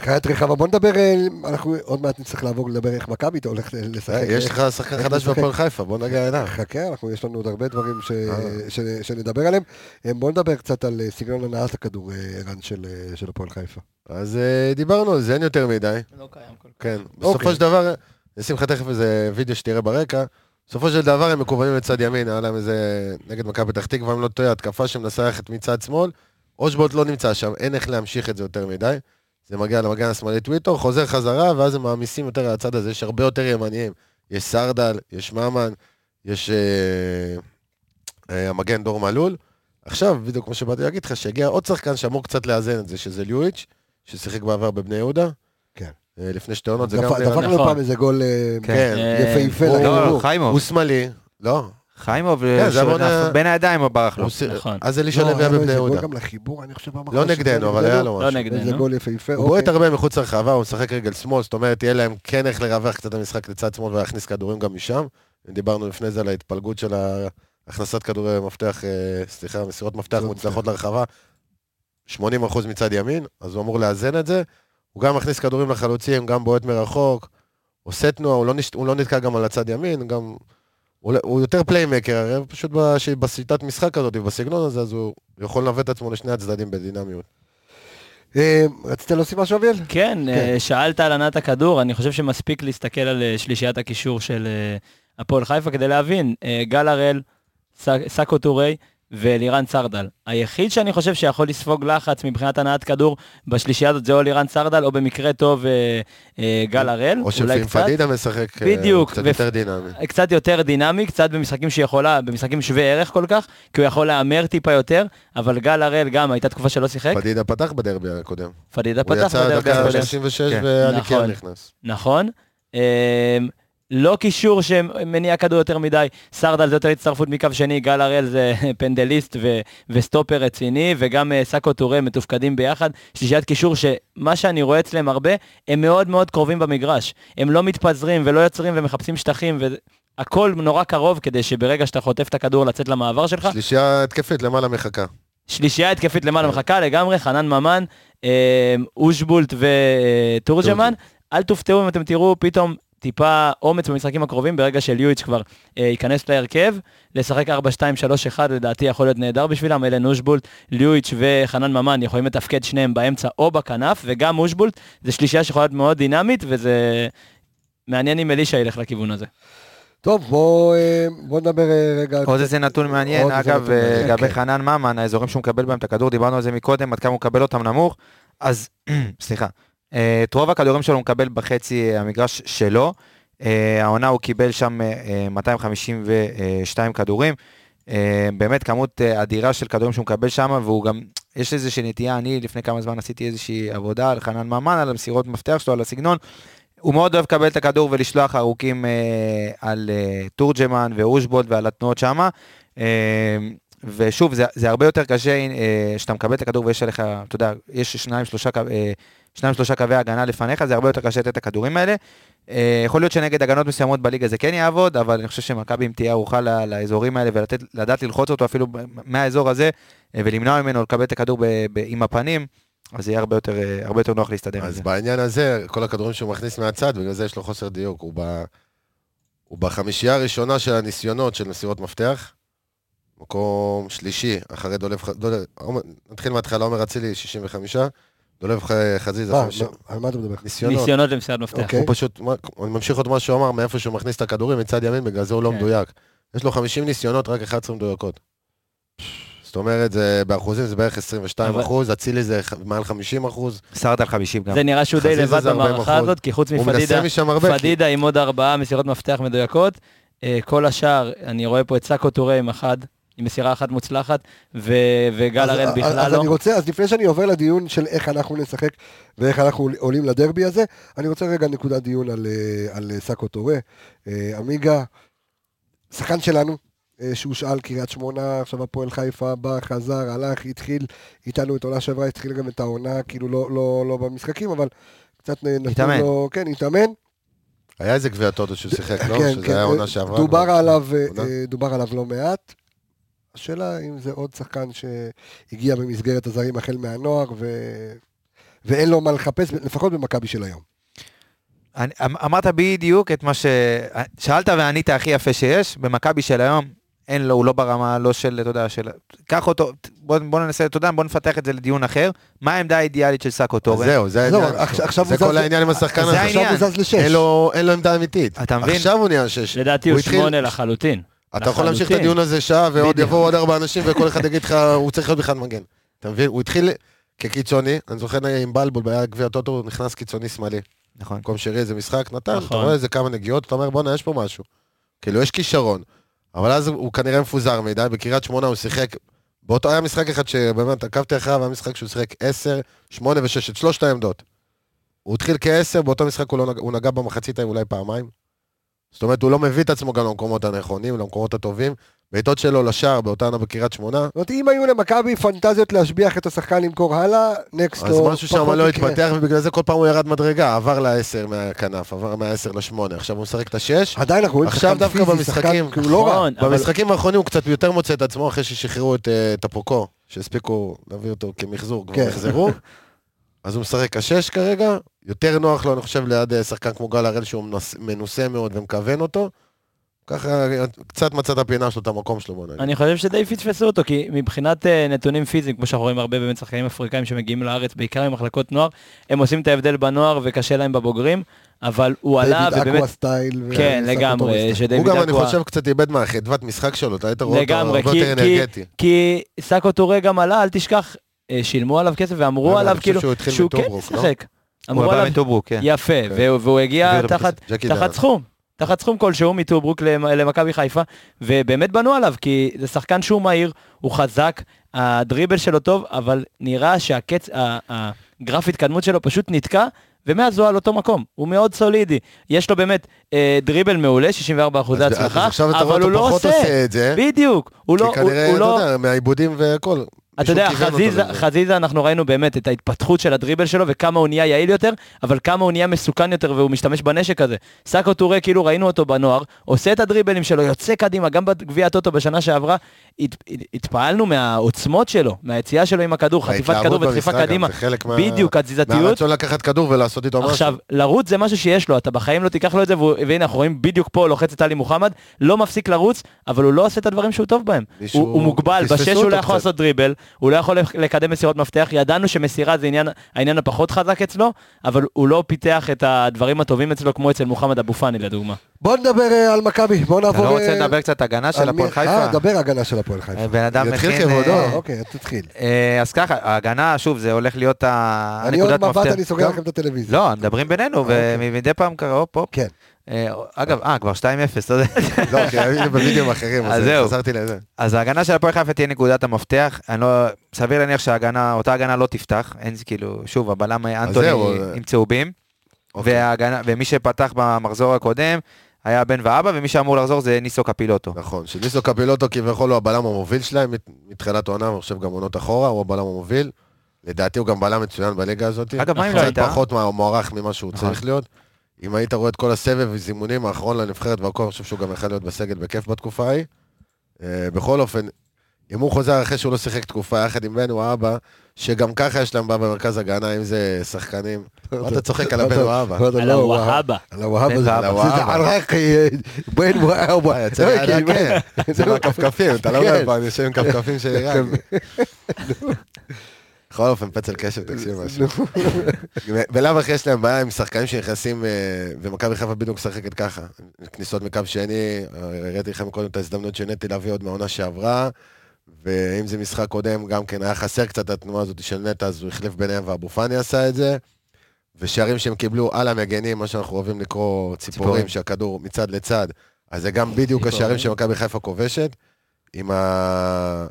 חיית רחבה, בוא נדבר, אה, אנחנו עוד מעט נצטרך לעבור לדבר איך מכבי אתה הולך לשחק. אה, יש לך שחקן חדש? בהפועל חיפה, בוא נגיע אליו. חכה, אנחנו, יש לנו עוד הרבה דברים ש... אה. ש... שנדבר עליהם. בוא נדבר קצת על סגנון הנעת הכדור, ערן, של, של הפועל חיפה. אז דיברנו על זה, אין יותר מדי. לא קיים כל כן. אוקיי. בסופו של דבר, אני אשים לך תכף איזה וידאו שתראה ברקע. בסופו של דבר הם מקוונים לצד ימין, היה להם איזה נגד מכבי פתח תקווה, אם לא טועה, התקפה שמנסה ללכת מצד שמאל. אושבולט לא נמצא שם, אין איך להמשיך את זה יותר מדי. זה מגיע למגן השמאלי טוויטר, חוזר חזרה, ואז הם מעמיסים יותר על הצד הזה, יש הרבה יותר ימניים. יש סרדל, יש ממן, יש אה, אה, המגן דור מלול. עכשיו, בדיוק כמו שבאתי להגיד לך, שהגיע עוד שחקן שאמור קצת לאזן את זה, שזה ליואיץ', ששיחק בעבר בבני יהודה. כן. אה, לפני שתי עונות, זה גם... דפק דפק לנו נכון. פעם איזה גול אה, כן. אה, יפהפה הוא- לא, לא. חיימוב. הוא שמאלי, לא. חיימוב, כן, בין הידיים הוא ברח לו. נכון. אז אלישע לא, לוי היה היה בבני יהודה. גם לחיבור, אני חושב, לא נגדנו, אבל היה לו לא משהו. נגדנו. איזה גול יפהפה. הוא אוקיי. בועט הרבה מחוץ לרחבה, הוא משחק רגל שמאל, זאת אומרת, יהיה להם כן איך לרווח קצת המשחק לצד שמאל ולהכניס כדורים גם משם. דיברנו לפני זה על ההתפלגות של הכנסת כדורי מפתח, אה, סליחה, מסירות מפתח מוצלחות לרחבה. 80% מצד ימין, אז הוא אמור לאזן את זה. הוא גם מכניס כדורים לחלוצים, גם בועט מרחוק, עושה תנועה, הוא לא. הוא לא נתקע גם על הצד ימין, גם... הוא, הוא יותר פליימקר, הרי פשוט בש... בשיטת משחק הזאת, בסגנון הזה, אז הוא יכול לנווט את עצמו לשני הצדדים בדינמיות. אה, רצית להוסיף משהו, אביאל? כן, אה, שאלת על ענת הכדור, אני חושב שמספיק להסתכל על אה, שלישיית הקישור של הפועל חיפה כדי להבין, גל הראל, סאקו טורי ואלירן סרדל. היחיד שאני חושב שיכול לספוג לחץ מבחינת הנעת כדור בשלישייה הזאת זה או אלירן סרדל, או במקרה טוב אה, אה, גל הראל, או אולי שלפעמים. פדידה משחק אה, בדיוק, קצת ו- יותר דינמי. קצת יותר דינמי, קצת במשחקים שיכולה, במשחקים שווי ערך כל כך, כי הוא יכול להמר טיפה יותר, אבל גל הראל גם הייתה תקופה שלא שיחק, פדידה פתח בדרבי הקודם. פדידה הוא פתח יצא בדרבי דקה הקודם. 36 כן. ואליקר נכון. נכנס. נכון. אמ, לא קישור שמניע כדור יותר מדי, סרדל זה יותר הצטרפות מקו שני, גל הראל זה פנדליסט ו- וסטופר רציני, וגם אה, סאקו טורה מתופקדים ביחד. שלישיית קישור שמה שאני רואה אצלם הרבה, הם מאוד מאוד קרובים במגרש. הם לא מתפזרים ולא יוצרים ומחפשים שטחים, והכל נורא קרוב כדי שברגע שאתה חוטף את הכדור לצאת למעבר שלך, שלישייה התקפית למעלה מחכה. שלישייה התקפית למעלה מחכה לגמרי, חנן ממן, אה, אושבולט ותורג'מן. אל תופתעו אם אתם תראו פתאום טיפה אומץ במשחקים הקרובים, ברגע שליואיץ' כבר אה, ייכנס להרכב, לשחק 4-2-3-1 לדעתי יכול להיות נהדר בשבילם, אלן אושבולט, ליואיץ' וחנן ממן יכולים לתפקד שניהם באמצע או בכנף, וגם אושבולט זה שלישייה שיכולה להיות מאוד דינמית, וזה מעניין אם אלישע ילך לכיוון הזה. טוב, בוא אה, בוא נדבר אה, רגע... עוד איזה נתון מעניין, אגב, נתון מעניין, לגבי כן. חנן ממן, האזורים שהוא מקבל בהם את הכדור, דיברנו על זה מקודם, עד כמה הוא מקבל אותם נמוך, אז, סליחה, אה, את רוב הכדורים שלו הוא מקבל בחצי אה, המגרש שלו, אה, העונה הוא קיבל שם אה, אה, 252 כדורים, אה, באמת כמות אה, אדירה של כדורים שהוא מקבל שם, והוא גם, יש איזושהי נטייה, אני לפני כמה זמן עשיתי איזושהי עבודה על חנן ממן, על המסירות מפתח שלו, על הסגנון, הוא מאוד אוהב לקבל את הכדור ולשלוח ארוכים אה, על אה, תורג'מן ואושבולד ועל התנועות שמה. אה, ושוב, זה, זה הרבה יותר קשה אה, שאתה מקבל את הכדור ויש עליך, אתה יודע, יש שניים שלושה, קו- אה, שניים שלושה קווי הגנה לפניך, זה הרבה יותר קשה לתת את הכדורים האלה. אה, יכול להיות שנגד הגנות מסוימות בליגה זה כן יעבוד, אבל אני חושב שמכבי אם תהיה ערוכה לאזורים האלה ולדעת ללחוץ אותו אפילו מהאזור הזה, אה, ולמנוע ממנו לקבל את הכדור ב, ב, עם הפנים, אז יהיה הרבה יותר, אה, הרבה יותר נוח להסתדר עם אז זה. בעניין הזה, כל הכדורים שהוא מכניס מהצד, בגלל זה יש לו חוסר דיוק. הוא, ב... הוא בחמישייה הראשונה של הניסיונות של מסירות מפתח, מקום שלישי, אחרי דולב, ח- דולב עומר- נתחיל מההתחלה, עומר אצילי 65, דולב חזיזה מה, 50. מה, על מה אתה מדבר? ניסיונות. ניסיונות למסירת מפתח. אוקיי. הוא פשוט, מה- אני ממשיך עוד מה שהוא אמר, מאיפה שהוא מכניס את הכדורים מצד ימין, בגלל זה הוא לא כן. מדויק. יש לו 50 ניסיונות, רק 11 מדויקות. זאת אומרת, זה, באחוזים זה בערך 22 אבל- אחוז, אצילי זה מעל 50 אחוז. סרט על 50 גם. זה נראה שהוא די חזיזה לבד זה 40%. במערכה הזאת, כי חוץ מפדידה, פדידה עם עוד ארבעה מסירות מפתח מדויקות. אה, כל השאר, אני רואה פה את סאקו טורה עם אחד, עם מסירה אחת מוצלחת, ו- וגל אז- הראל אז- בכלל אז לא. אני רוצה, אז לפני שאני עובר לדיון של איך אנחנו נשחק ואיך אנחנו עולים לדרבי הזה, אני רוצה רגע נקודת דיון על, אה, על אה, סאקו טורה. אה, עמיגה, שחקן שלנו, שהושאל קריית שמונה, עכשיו הפועל חיפה, בא, חזר, הלך, התחיל איתנו את עונה שעברה, התחיל גם את העונה, כאילו לא, לא, לא במשחקים, אבל קצת נתנו התאמן. לו, כן, התאמן. היה איזה גביע טוטו שהוא שיחק, לא? כן, שזה כן, היה עונה שעברה. דובר. עליו, דובר עליו לא מעט. השאלה אם זה עוד שחקן שהגיע במסגרת הזרים החל מהנוער, ו... ואין לו מה לחפש, לפחות במכבי של היום. אני, אמ- אמרת בדיוק את מה ש... שאלת וענית הכי יפה שיש, במכבי של היום, אין לו, הוא לא ברמה, לא של, אתה יודע, של... קח אותו, בוא, בוא ננסה, אתה יודע, בוא נפתח את זה לדיון אחר. מה העמדה האידיאלית של סאקו טורן? זהו, זה זהו, העניין. עכשיו- עכשיו זה כל העניין עם השחקן זה הזה. עכשיו הוא זז לשש. אין לו- אין לו עמדה אמיתית. אתה מבין? עכשיו הוא נהיה שש. לדעתי הוא שמונה לחלוטין. אתה יכול להמשיך את. הדיון הזה שעה, ועוד. יבואו עוד ארבע אנשים, וכל אחד יגיד לך, הוא צריך להיות בכלל מגן. אתה מבין? הוא התחיל כקיצוני, אני זוכר עם בלבול, היה גביע טוטו, הוא נכנס קיצוני שמאלי. נכון. במקום שרי איזה משחק, נתן, אתה נכון. רואה איזה כמה נגיעות, אתה אומר, בואנה, יש פה משהו. כאילו, יש כישרון. אבל אז הוא כנראה מפוזר מדי, בקריית שמונה הוא שיחק, באותו היה משחק אחד שבאמת עקבתי אחריו, היה משחק שהוא שיחק 10, 8 ו-6, את שלושת העמדות. הוא התחיל כ-10, באותו משחק הוא, לא הוא נגע במחצית ההיא אולי פעמיים. זאת אומרת, הוא לא מביא את עצמו גם למקומות הנכונים, למקומות הטובים. בעיטות שלו לשער באותה עונה בקריית שמונה, זאת אומרת, אם היו למכבי פנטזיות להשביח את השחקן למכור הלאה, נקסט אז משהו שם לא התפתח, ובגלל זה כל פעם הוא ירד מדרגה, עבר ל-10 מהכנף, עבר מה-10 ל-8, עכשיו הוא משחק את ה-6. עדיין אנחנו רואים עכשיו שחקן פיזי, במשחקים, שחקן, כאילו לא רע. נכון, אבל- במשחקים האחרונים הוא קצת יותר מוצא את עצמו אחרי ששחררו את אה, טפוקו, שהספיקו להביא אותו כמחזור, כבר כן. מחזרו. אז הוא משחק השש כרגע, יותר נוח לו, אני חושב, ליד אה, שחקן כמו גל הראל שהוא מנוס- מנוסה מאוד ומכוון אותו. ככה קצת מצא את הפינה שלו, את המקום שלו, בוא נגיד. אני חושב שדי פספסו אותו, כי מבחינת אה, נתונים פיזיים, כמו שאנחנו רואים הרבה באמת שחקנים אפריקאים שמגיעים לארץ, בעיקר ממחלקות נוער, הם עושים את ההבדל בנוער וקשה להם בבוגרים, אבל הוא עלה דיוויד ובאמת... אקווה סטייל. כן, לגמרי. שדיוויד הוא גם, אני אקווה- חושב, קצת איבד מהחדוות משחק שלו, אתה היית רואה אותו הרבה כי- יותר אנרגטי. כי סאקו טורה גם עלה, אל תשכח, שילמו עליו כסף ואמרו אבל עליו כאילו, שהוא כן מטוברוק, לא? הוא בא עליו, מטוברוק, כן. יפה, כן. והוא- הגיע תחת. סכום, תחת סכום כלשהו מטוברוק למ- למכבי חיפה, ובאמת בנו עליו, כי זה שחקן שהוא מהיר, הוא חזק, הדריבל שלו טוב, אבל נראה שהקץ, הגרף התקדמות שלו פשוט נתקע, ומאז הוא על אותו מקום, הוא מאוד סולידי. יש לו באמת אה, דריבל מעולה, 64 אחוזי הצלחה, אז עכשיו אתה רואה אבל הוא אותו לא פחות עושה. עושה את זה. בדיוק, הוא לא, כי הוא, כנראה, הוא אתה לא, יודע, מהעיבודים והכל. אתה יודע, חזיזה. חזיזה, אנחנו ראינו באמת את ההתפתחות של הדריבל שלו וכמה הוא נהיה יעיל יותר, אבל כמה הוא נהיה מסוכן יותר והוא משתמש בנשק הזה. סאקו טורה, כאילו ראינו אותו בנוער, עושה את הדריבלים שלו, יוצא קדימה, גם בגביע הטוטו בשנה שעברה, הת, התפעלנו מהעוצמות שלו, מהיציאה שלו עם הכדור, חטיפת כדור ודחיפה קדימה. מה- בדיוק, התזיזתיות. מהרצון לקחת כדור ולעשות איתו משהו. עכשיו, לרוץ זה משהו שיש לו, אתה בחיים לא תיקח לו את זה, והנה אנחנו רואים בדיוק פה, לוחץ את טלי מוחמד, לא מפסיק לרוץ, אבל הוא לא עושה את הדברים שהוא טוב בהם. הוא, הוא מוגבל, בשש הוא לא יכול. לעשות דריבל, הוא לא יכול לקדם מסירות מפתח, ידענו שמסירה זה עניין, העניין הפחות חזק אצלו, אבל הוא לא פיתח את הדברים הטובים אצלו, כמו אצל מוחמד אבו פאני לדוגמה. בוא נדבר אה, על מכבי, בוא אתה נעבור... לא רוצה אה, לדבר קצת הגנה של על הפועל חיפה? אה, דבר הגנה של הפועל חיפה. אה, בן אדם יתחיל מכין... כבודו, אה, אוקיי, תתחיל. אז ככה, ההגנה, שוב, זה הולך להיות ה- אני עוד הנקודת מבט, מפתח. אני סוגר לכם את הטלוויזיה. לא, מדברים בינינו, אוקיי. ומדי פעם קרה, הופ, הופ. כן. אה, אגב, אה, כבר 2-0, אתה יודע. לא, כי היינו בווידאוים אחרים, אז. חזרתי לזה. אז ההגנה של הפועל חיפה תהיה נקודת המפתח. אני לא... סביר להניח שההגנה, אותה הגנה לא תפתח. אין, כאילו, שוב, הבלם אנטוני זהו, עם צהובים. אוקיי. ומי שפתח במחזור הקודם היה בן ואבא, ומי שאמור לחזור זה ניסו קפילוטו. נכון, שניסו קפילוטו כביכול הוא הבלם המוביל שלהם מת- מתחילת העונה, אני חושב גם עונות אחורה, הוא הבלם המוביל. לדעתי הוא גם בלם מצוין בליגה הזאת. אגב, מה אם קצת ראית? פחות מה- מוערך ממה שהוא נכון. צריך להיות. אם היית רואה את כל הסבב וזימונים האחרון לנבחרת והכל, אני חושב שהוא גם יכול להיות בסגל בכיף בתקופה ההיא. אה, בכל אופן, אם הוא חוזר אחרי שהוא לא שיחק תקופה יחד עם בן אבא, שגם ככה יש להם בעיה במרכז הגנה, אם זה שחקנים. מה אתה צוחק על הבן? לא, על הוואהבה. על הוואהבה בן זה. זה עראקי, בן. אה, יצא לי אוקיי, ענק, כן. זה מהכפכפים, אתה לא כן. רואה פעם, אני יושב עם כפכפים של עיראק. בכל אופן, פצל קשב, תקשיב משהו. בלאו הכי יש להם בעיה עם שחקנים שנכנסים, אה, ומכבי חיפה בדיוק משחקת ככה. כניסות מקו שני, אה, הראיתי לכם קודם את ההזדמנות שנטי להביא עוד מהעונה שעברה, ואם זה משחק קודם, גם כן היה חסר קצת התנועה הזאת של נטע, אז הוא החליף ביניהם ואבו פאני עשה את זה. ושערים שהם קיבלו על המגנים, מה שאנחנו אוהבים לקרוא ציפורים, ציפורים. שהכדור מצד לצד, אז זה גם בדיוק ציפורים. השערים שמכבי חיפה כובשת, עם ה...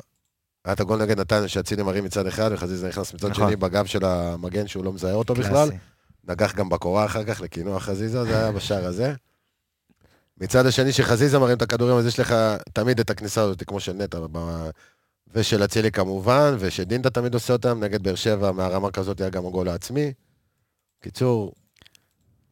היה את הגול נגד נתניה שאצילי מרים מצד אחד, וחזיזה נכנס מצד נכון. שני בגב של המגן שהוא לא מזהה אותו בכלל. קלאסי. נגח גם בקורה אחר כך לקינוח חזיזה, זה היה בשער הזה. מצד השני, שחזיזה מרים את הכדורים, אז יש לך תמיד את הכניסה הזאת, כמו של נטע, ושל אצילי כמובן, ושדינדה תמיד עושה אותם, נגד באר שבע, מהרמה כזאת היה גם הגול העצמי. קיצור,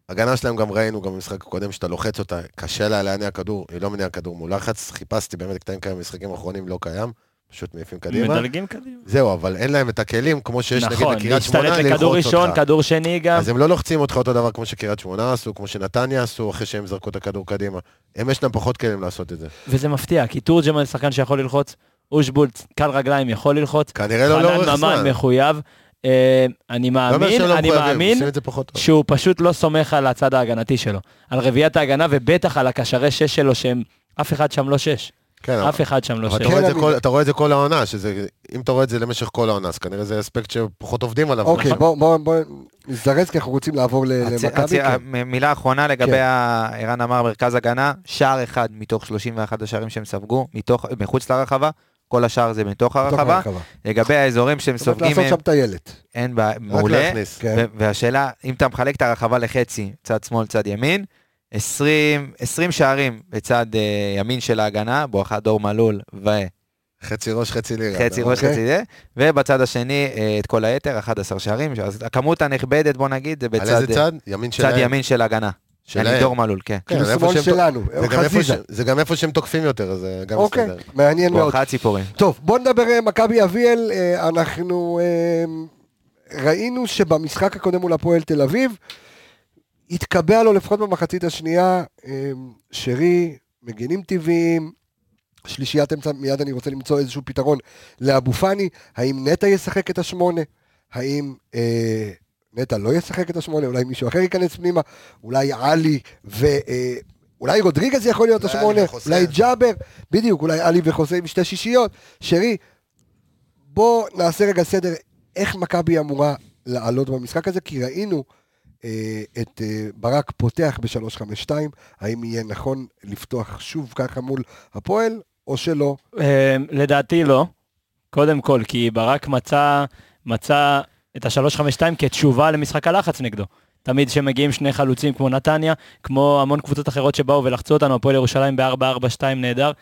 הגנה שלהם גם ראינו, גם במשחק הקודם, שאתה לוחץ אותה, קשה לה להניע כדור, היא לא מניעה כדור מול לחץ, חיפשתי באמת קטעים כאלה במשחקים האחרונים, לא קיים, פשוט מעיפים קדימה. מדלגים קדימה. זהו, אבל אין להם את הכלים, כמו שיש נגיד נכון, לקריית שמונה, להשתלט ללחוץ לכדור ראשון, אותך. כדור שני גם. אז הם לא לוחצים אותך אותו דבר כמו שקריית שמונה עשו, כמו שנתניה עשו, אחרי שהם זרקו את הכדור קדימה. הם יש להם פחות כלים לעשות את זה. וזה מפתיע, כי תורג'מן שחקן שיכול ללחוץ, אושבולט קל רגליים יכול ללחוץ, כנראה לא לאורך חנן ממן זמן. מחויב. אה, אני לא מאמין, לא אני מאמין. שהוא פשוט לא סומך על הצד ההגנתי שלו, על רביעיית ההגנה ובטח על הקשרי שש שלו שהם, אף אחד שם לא שש, כן, אף אחד שם לא אבל. אתה רואה את זה אני- כל- אתה רואה את זה כל העונה, שזה, אם אתה רואה את זה למשך כל העונה, אז כנראה זה אספקט שפחות עובדים עליו. אוקיי, נכון? בוא- בוא בוא נזדרז, כי אנחנו רוצים לעבור למכבי. כן. מ- מילה אחרונה לגבי כן. ערן אמר מרכז הגנה, שער אחד מתוך 31 השערים שהם ספגו, מתוך- מחוץ לרחבה, כל השאר זה מתוך הרחבה. לגבי האזורים שהם סופגים לעשות שם טיילת. אין בעיה, מעולה. כן. והשאלה, אם אתה מחלק את הרחבה לחצי, צד שמאל, צד ימין, 20, 20 שערים בצד אה, ימין של ההגנה, בואכה דור מלול חצי ראש, חצי לירה. וחצי אתה ראש, אוקיי. חצי זה, ובצד השני אה, את כל היתר, 11 שערים, אז הכמות הנכבדת, בוא נגיד, זה על בצד איזה צד? ימין צד שלהם. ימין של ההגנה. שלהם. אני דור מלול, כן. כן, כאילו איפה שמאל שלנו, זה גם חזיזה. ש- זה גם איפה שהם תוקפים יותר, זה גם אוקיי, מסתדר. מעניין מאוד. בואכה הציפורים. טוב, בוא נדבר אה, מכבי אביאל, אה, אנחנו אה, ראינו שבמשחק הקודם מול הפועל תל אביב, התקבע לו לפחות במחצית השנייה, אה, שרי מגינים טבעיים, שלישיית אמצע, מיד אני רוצה למצוא איזשהו פתרון לאבו פאני, האם נטע ישחק את השמונה? האם אה, נטע לא ישחק את השמונה? אולי מישהו אחר ייכנס פנימה? אולי עלי ו... אה, אולי רודריגז יכול להיות אולי השמונה? אולי ג'אבר? בדיוק, אולי עלי וחוסה עם שתי שישיות. שרי, בוא נעשה רגע סדר, איך מכבי אמורה לעלות במשחק הזה, כי ראינו את אה, ברק פותח ב-352, האם יהיה נכון לפתוח שוב ככה מול הפועל, או שלא? אה, לדעתי לא. קודם כל, כי ברק מצא, מצא את ה-352 כתשובה למשחק הלחץ נגדו. תמיד כשמגיעים שני חלוצים כמו נתניה, כמו המון קבוצות אחרות שבאו ולחצו אותנו, הפועל ירושלים ב-4-4-2 נהדר,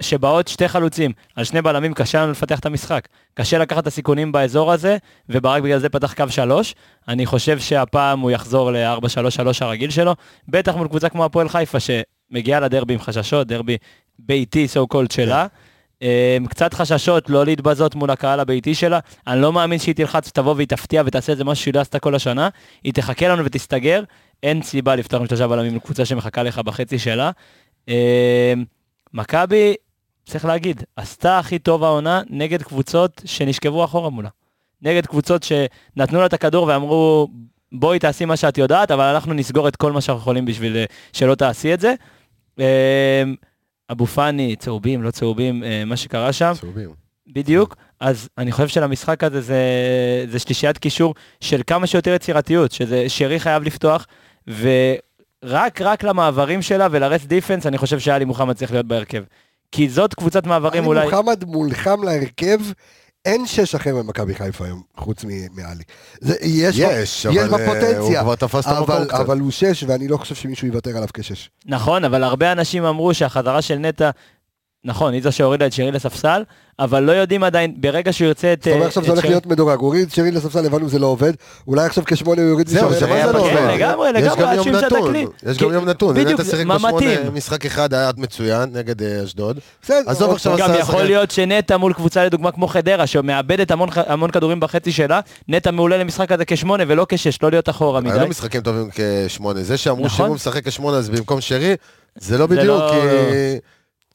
שבאות שתי חלוצים, על שני בלמים קשה לנו לפתח את המשחק. קשה לקחת את הסיכונים באזור הזה, וברק בגלל זה פתח קו 3. אני חושב שהפעם הוא יחזור ל-4-3-3 הרגיל שלו, בטח מול קבוצה כמו הפועל חיפה, שמגיעה לדרבי עם חששות, דרבי ביתי, so called שלה. אמ, קצת חששות לא להתבזות מול הקהל הביתי שלה. אני לא מאמין שהיא תלחץ, תבוא והיא תפתיע ותעשה איזה משהו שהיא לא עשתה כל השנה. היא תחכה לנו ותסתגר. אין סיבה לפתוח עם שלושה בלמים לקבוצה שמחכה לך בחצי שלה. אמ, מכבי, צריך להגיד, עשתה הכי טוב העונה נגד קבוצות שנשכבו אחורה מולה. נגד קבוצות שנתנו לה את הכדור ואמרו, בואי תעשי מה שאת יודעת, אבל אנחנו נסגור את כל מה שאנחנו יכולים בשביל אה, שלא תעשי את זה. אמ, אבו פאני, צהובים, לא צהובים, אה, מה שקרה שם, צהובים. בדיוק. אז אני חושב שלמשחק הזה זה, זה שלישיית קישור של כמה שיותר יצירתיות, שזה שרי חייב לפתוח, ורק רק למעברים שלה ולרס דיפנס, אני חושב שאלי מוחמד צריך להיות בהרכב. כי זאת קבוצת מעברים אולי... מוחמד מולחם להרכב, אין שש אחר במכבי חיפה היום, חוץ מ- מעלי. זה- יש, יש, יש אבל אה, בפוטנציה, הוא כבר תפס את המקום אבל, קצת. אבל הוא שש, ואני לא חושב שמישהו יוותר עליו כשש. נכון, אבל הרבה אנשים אמרו שהחזרה של נטע, נכון, היא זו שהורידה את שרי לספסל, אבל לא יודעים עדיין, ברגע שהוא ירצה את... זאת אומרת עכשיו זה הולך שרי- להיות מדורג, הוא הוריד שרי לספסל, הבנו זה לא עובד, אולי עכשיו כשמונה הוא יוריד זהו, משם- זה לא עובד. לגמרי, לגמרי, גם עד את נתון, הכלי. יש גם יום נתון, בדיוק, מה מתאים. בשמונה, משחק אחד היה מצוין נגד אה, אשדוד. עזוב עוד עכשיו פעם. גם יכול. להיות שנטע מול קבוצה לדוגמה כמו חדרה, שמאבדת המון, כדורים בחצי שלה, נטע מעולה למשחק הזה כשמונה ולא כשש, לא להיות אחורה מדי. היו משחקים טובים כשמונה. זה שאמרו נכון. שאם הוא משחק כשמונה אז במקום שרי, זה לא בדיוק, לא- כי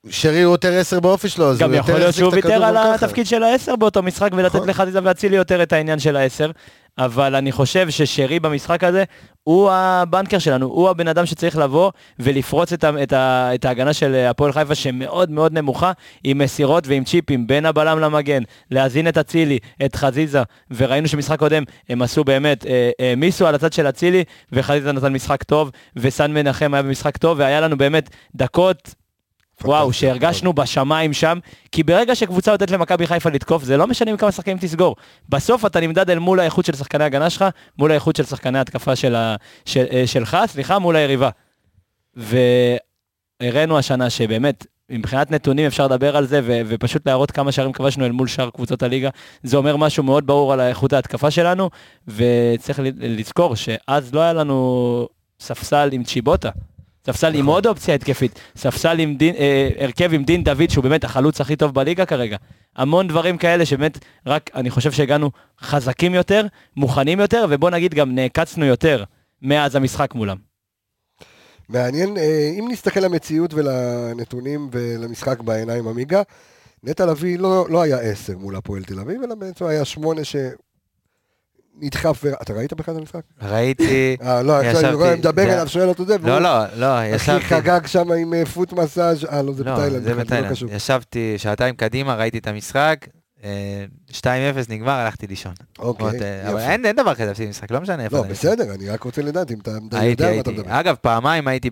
שרי הוא יותר עשר באופי שלו, אז גם הוא יותר יכול להיות שהוא ויתר על גם. התפקיד של העשר באותו משחק ולתת נכון. לחזיזה ואצילי יותר את העניין של העשר. אבל אני חושב ששרי במשחק הזה הוא הבנקר שלנו, הוא הבן אדם שצריך לבוא ולפרוץ את, את, את ההגנה של הפועל חיפה שמאוד מאוד נמוכה, עם מסירות ועם צ'יפים בין הבלם למגן, להזין את אצילי, את חזיזה, וראינו שמשחק קודם הם עשו באמת, אה, העמיסו על הצד של אצילי, וחזיזה נתן משחק טוב, וסן מנחם היה במשחק טוב, והיה לנו באמת דקות וואו, שהרגשנו בשמיים שם, כי ברגע שקבוצה נותנת למכבי חיפה לתקוף, זה לא משנה עם כמה שחקנים תסגור. בסוף אתה נמדד אל מול האיכות של שחקני ההגנה שלך, מול האיכות של שחקני ההתקפה של ה... של, אה, שלך, סליחה, מול היריבה. והראינו השנה שבאמת, מבחינת נתונים אפשר לדבר על זה, ו- ופשוט להראות כמה שערים כבשנו אל מול שאר קבוצות הליגה. זה אומר משהו מאוד ברור על איכות ההתקפה שלנו, וצריך לזכור שאז לא היה לנו ספסל עם צ'יבוטה. ספסל עם עוד אופציה התקפית, ספסל עם דין, אה, הרכב עם דין דוד שהוא באמת החלוץ הכי טוב בליגה כרגע. המון דברים כאלה שבאמת רק אני חושב שהגענו חזקים יותר, מוכנים יותר, ובוא נגיד גם נעקצנו יותר מאז המשחק מולם. מעניין, אה, אם נסתכל למציאות ולנתונים ולמשחק בעיניים עמיגה, נטע לביא לא, לא היה עשר מול הפועל תל אביב, אלא בעצם היה שמונה שנדחף, ו... אתה ראית בכלל את המשחק? ראיתי... אה, לא, עכשיו אני רואה, מדבר אליו, שואל אותו זה, לא, לא, לא, אחי ישבתי... חגג שם עם אה, פוט מסאז', אה, לא, זה לא, בתאילנד, זה לא. קשור. ישבתי שעתיים קדימה, ראיתי את המשחק, אה, 2-0 נגמר, הלכתי לישון. אוקיי, עוד, אה, אבל. אין אין דבר כזה להפסיד משחק, לא משנה איפה. לא, בסדר, אני רק רוצה לדעת אם אתה יודע מה אתה הייתי. מדבר. אגב, פעמיים הייתי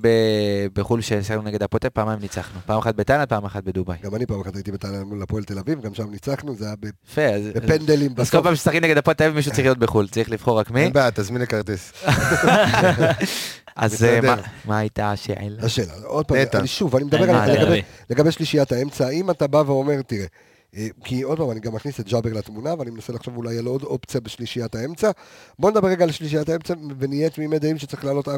בחו"ל ששיחקנו נגד הפוטה, פעמיים ניצחנו. פעם אחת בתאילנד, פעם אחת בדובאי. גם אני פעם אחת הייתי בתאילנד מול הפועל תל אביב, גם שם ניצחנו, זה היה ב- יפה, אז... בפנדלים אז כל בסוף. פעם שמשחקים נגד הפועל תל אביב מישהו צריך להיות בחו"ל, צריך לבחור רק מי. אין בעיה, תזמין לי כרטיס. אז אה. מה- הייתה השאלה? השאלה, עוד פעם, שוב, אני מדבר לגבי- שלישיית האמצע, אם אתה בא ואומר, תראה, אה, כי עוד פעם, אני גם מכניס את ג'אבר לתמונה, ואני מנסה לחשוב אולי על עוד אופציה בשלישיית האמצע. בוא נדבר רגע על שלישיית האמצע, ונהיה תמימי דעים שצריך לעלות 4-3-3.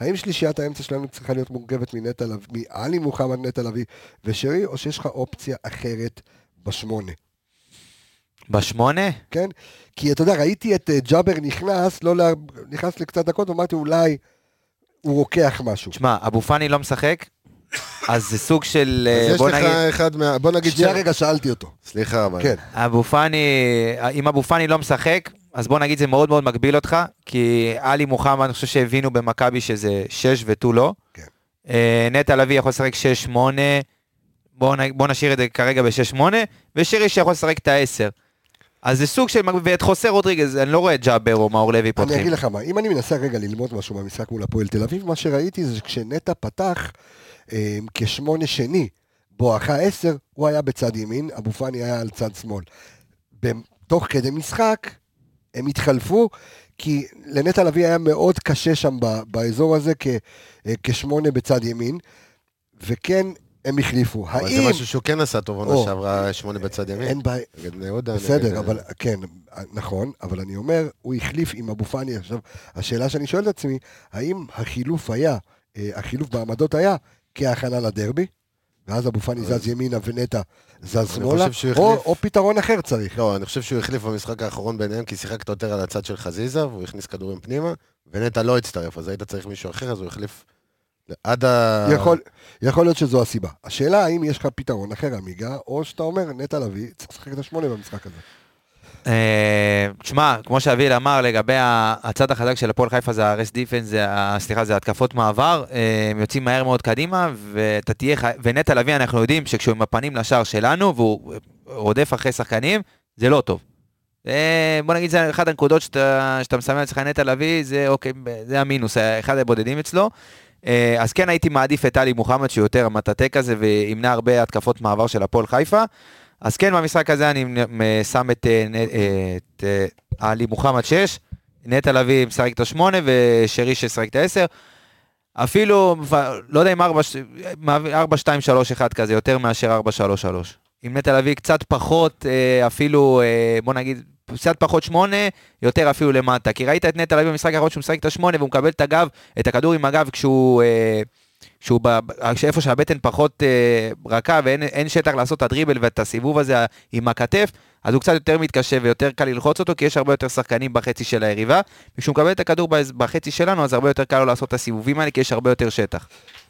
האם שלישיית האמצע שלנו צריכה להיות מורכבת מנטע לביא, מעלי מוחמד נטע לביא ושרי, או שיש לך אופציה אחרת בשמונה, בשמונה? כן? כי אתה יודע, ראיתי את אה, ג'אבר נכנס, לא לה... נכנס לקצת דקות, ואמרתי, אולי הוא רוקח משהו. תשמע, אבו פאני לא משחק, אז זה סוג של, אז אה, יש בוא לך נגיד, אחד מה... בוא נגיד שנייה רגע, שאלתי אותו. סליחה, מה? כן. אבו פאני, אם אבו פאני לא משחק, אז בוא נגיד זה מאוד מאוד מגביל אותך, כי עלי מוחמד, אני חושב שהבינו במכבי שזה 6 ותו לא. כן. אה, נטע לביא יכול לשחק 6-8, בוא, נ- בוא נשאיר את זה כרגע ב-6-8, ושירי שיכול לשחק את ה-10. אז זה סוג של, ואת חוסה רודריגז, אני לא רואה את ג'אבר או מאור לוי אני פותחים. אגיד לך מה, אם אני מנסה רגע ללמוד משהו מהמשחק מול הפועל תל אביב, מה שראיתי זה שכשנטע פתח כשמונה שני, בואכה עשר, הוא היה בצד ימין, אבו פאני היה על צד שמאל. תוך כדי משחק, הם התחלפו, כי לנטע לביא היה מאוד קשה שם באזור הזה כ, אה, כשמונה בצד ימין, וכן, הם החליפו. אבל זה האם... משהו שהוא כן עשה טוב. עונה שעברה שמונה בצד ימין. אין בעיה, נגד בני יהודה. בסדר, נגד- אבל כן, נכון, אבל אני אומר, הוא החליף עם אבו פאני. עכשיו, השאלה שאני שואל את עצמי, האם החילוף היה, אה, החילוף בעמדות היה כהכנה לדרבי, ואז אבו פאני זז ימינה ונטע זז שמאלה, או. או פתרון אחר צריך. לא, אני חושב שהוא החליף במשחק האחרון ביניהם, כי שיחקת יותר על הצד של חזיזה, והוא הכניס כדורים פנימה, ונטע לא הצטרף, אז היית צריך מישהו אחר, אז הוא החליף עד ה... יכול, יכול להיות שזו הסיבה. השאלה האם יש לך פתרון אחר, עמיגה, או שאתה אומר, נטע לביא, צריך לשחק את השמונה במשחק הזה. אה, תשמע, כמו שאביל אמר, לגבי הצד החזק של הפועל חיפה זה הרס דיפנס, סליחה, זה התקפות מעבר, אה, הם יוצאים מהר מאוד קדימה, ואתה. ונטע לביא, אנחנו יודעים שכשהוא עם הפנים לשער שלנו, והוא רודף אחרי שחקנים, זה לא טוב. אה, בוא נגיד, זה אחת הנקודות שאתה, שאתה מסמן אצלך נטע לביא, זה אוקיי, זה המינוס, אחד הבודדים אצלו. אה, אז כן הייתי מעדיף את עלי מוחמד, שהוא יותר מטאטא כזה, וימנע הרבה התקפות מעבר של הפועל חיפה. אז כן, במשחק הזה אני שם את, אה, אה, אה, עלי מוחמד 6, נטע לביא משחק את ה-8 ושרי ששחק את ה-10. אפילו, לא יודע אם 4, 2, 3, 1 כזה, יותר מאשר 4, 3, 3. עם נטע לביא קצת פחות, אפילו, בוא נגיד, קצת פחות 8, יותר אפילו למטה. כי ראית את נטע לביא במשחק האחרון שהוא משחק את ה-8 והוא מקבל את הגב, את הכדור עם הגב כשהוא... אה, שהוא ב... איפה שהבטן פחות אה, רכה ואין אין שטח לעשות את הדריבל ואת הסיבוב הזה עם הכתף, אז הוא קצת יותר מתקשה ויותר קל ללחוץ אותו, כי יש הרבה יותר שחקנים בחצי של היריבה. וכשהוא מקבל את הכדור בחצי שלנו, אז הרבה יותר קל לו לעשות את הסיבובים האלה, כי יש הרבה יותר שטח.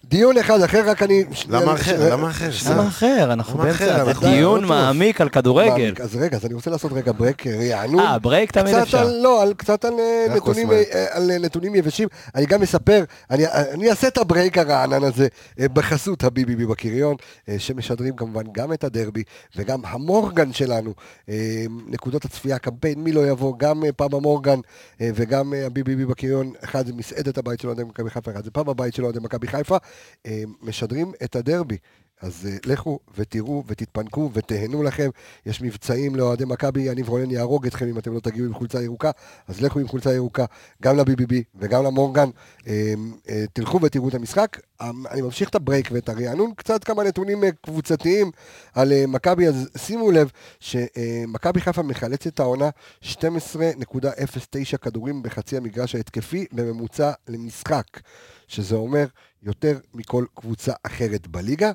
דיון אחד אחר, רק אני... למה אחר? ש- למה אחר? ש- למה אחר? אנחנו? באמצע דיון. מעמיק על כדורגל. אז רגע, אז אני רוצה לעשות רגע ברק, רענון. אה, ברייק תמיד קצת אפשר. לא, קצת על, אה, נתונים, כוס אה, על אה, נתונים יבשים. אני גם אספר, אני, אני אעשה את ה break הרענן הזה אה, בחסות הביביבי בקריון, אה, שמשדרים כמובן גם את הדרבי וגם המורגן שלנו. אה, נקודות הצפייה, קמפיין מי לא יבוא, גם אה, פאב המורגן אה, וגם אה, הביביבי בקריון. אחד זה מסעדת הבית של אוהדי מכבי חיפה, אחד זה פאב הבית של אוהדי מכבי חיפה. אה, משדרים את הדרבי. אז אה, לכו ותראו ותתפנקו ותהנו לכם. יש מבצעים לאוהדי מכבי, יניב רונן יהרוג אתכם אם אתם לא תגיעו עם חולצה ירוקה, אז לכו עם חולצה ירוקה, גם ל-BBB וגם למורגן. Uh, תלכו ותראו את המשחק. Um, אני ממשיך את הברייק ואת הרענון, קצת כמה נתונים קבוצתיים על מכבי, אז שימו לב שמכבי חיפה מחלצת את העונה 12.09 כדורים בחצי המגרש ההתקפי בממוצע למשחק, שזה אומר יותר מכל קבוצה אחרת בליגה.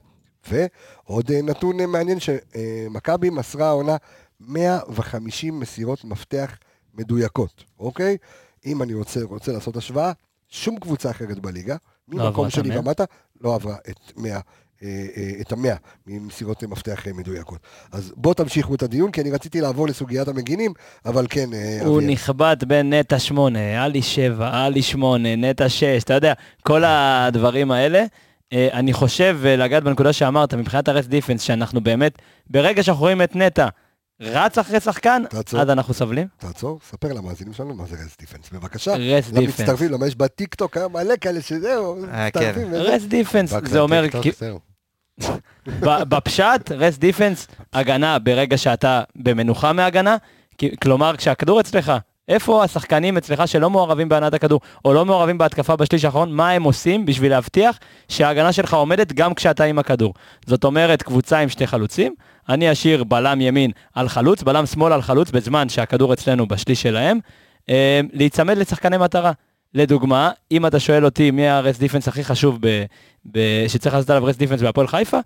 ועוד אה, נתון אה, מעניין שמכבי מסרה העונה 150 מסירות מפתח מדויקות, אוקיי? אם אני רוצה, רוצה לעשות השוואה, שום קבוצה אחרת בליגה, לא ממקום את שלי? ומטה, לא עברה את 100. אה, אה, את המאה ממסירות מפתח אה, מדויקות. אז בואו תמשיכו את הדיון, כי אני רציתי לעבור לסוגיית המגינים, אבל כן, הוא אביאל. נכבד בין נטע 8, עלי 7, עלי 8, נטע 6, אתה יודע, כל הדברים האלה. אני חושב, ולגעת בנקודה שאמרת, מבחינת הרס דיפנס, שאנחנו באמת, ברגע שאנחנו רואים את נטע רץ אחרי שחקן, תעצור. אז אנחנו סובלים. תעצור, ספר למאזינים שלנו מה זה rest defence, בבקשה. Rest defence. למצטרפים, למה יש בטיקטוק היום מלא כאלה שזהו, מצטרפים. rest defence, רק זה אומר, בפשט, rest defence, הגנה ברגע שאתה במנוחה מהגנה, כלומר כשהכדור אצלך, איפה השחקנים אצלך שלא מעורבים בהנעת הכדור, או לא מעורבים בהתקפה בשליש האחרון, מה הם עושים בשביל להבטיח שההגנה שלך עומדת גם כשאתה עם הכדור. זאת אומרת, קבוצה עם שתי חלוצים, אני אשאיר בלם ימין על חלוץ, בלם שמאל על חלוץ, בזמן שהכדור אצלנו בשליש שלהם, אה, להיצמד לשחקני מטרה. לדוגמה, אם אתה שואל אותי מי ה rest defence הכי חשוב ב, ב, שצריך לעשות עליו rest defence בהפועל חיפה,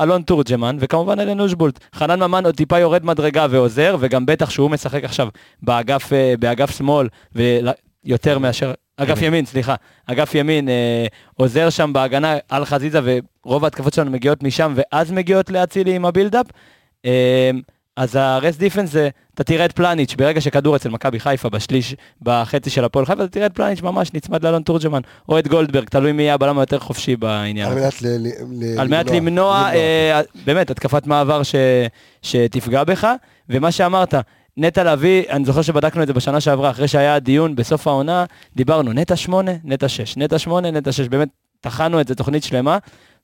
אלון תורג'מן, וכמובן אלן אוז'בולט. חנן ממן עוד טיפה יורד מדרגה ועוזר, וגם בטח שהוא משחק עכשיו באגף, אה, באגף שמאל, ויותר מאשר אגף ימין, סליחה. אגף ימין אה, עוזר שם בהגנה על חזיזה, ורוב ההתקפות שלנו מגיעות משם, ואז מגיעות לאצילי עם ה build-up. אה, אז ה rest defence זה, אתה תראה את פלניץ', ברגע שכדור אצל מכבי חיפה בשליש, בחצי של הפועל חיפה, אתה תראה את פלניץ' ממש נצמד לאלון תורג'מן, או את גולדברג, תלוי מי יהיה הבלם היותר חופשי בעניין על הזה. מנת ל- ל- ל- על מנת למנוע, אה, באמת, התקפת מעבר שתפגע בך. ומה שאמרת, נטע לביא, אני זוכר שבדקנו את זה בשנה שעברה, אחרי שהיה דיון בסוף העונה, דיברנו נטע שמונה, נטע שש, נטע שמונה, נטע שש, באמת טחנו את זה, תוכנית שלמה.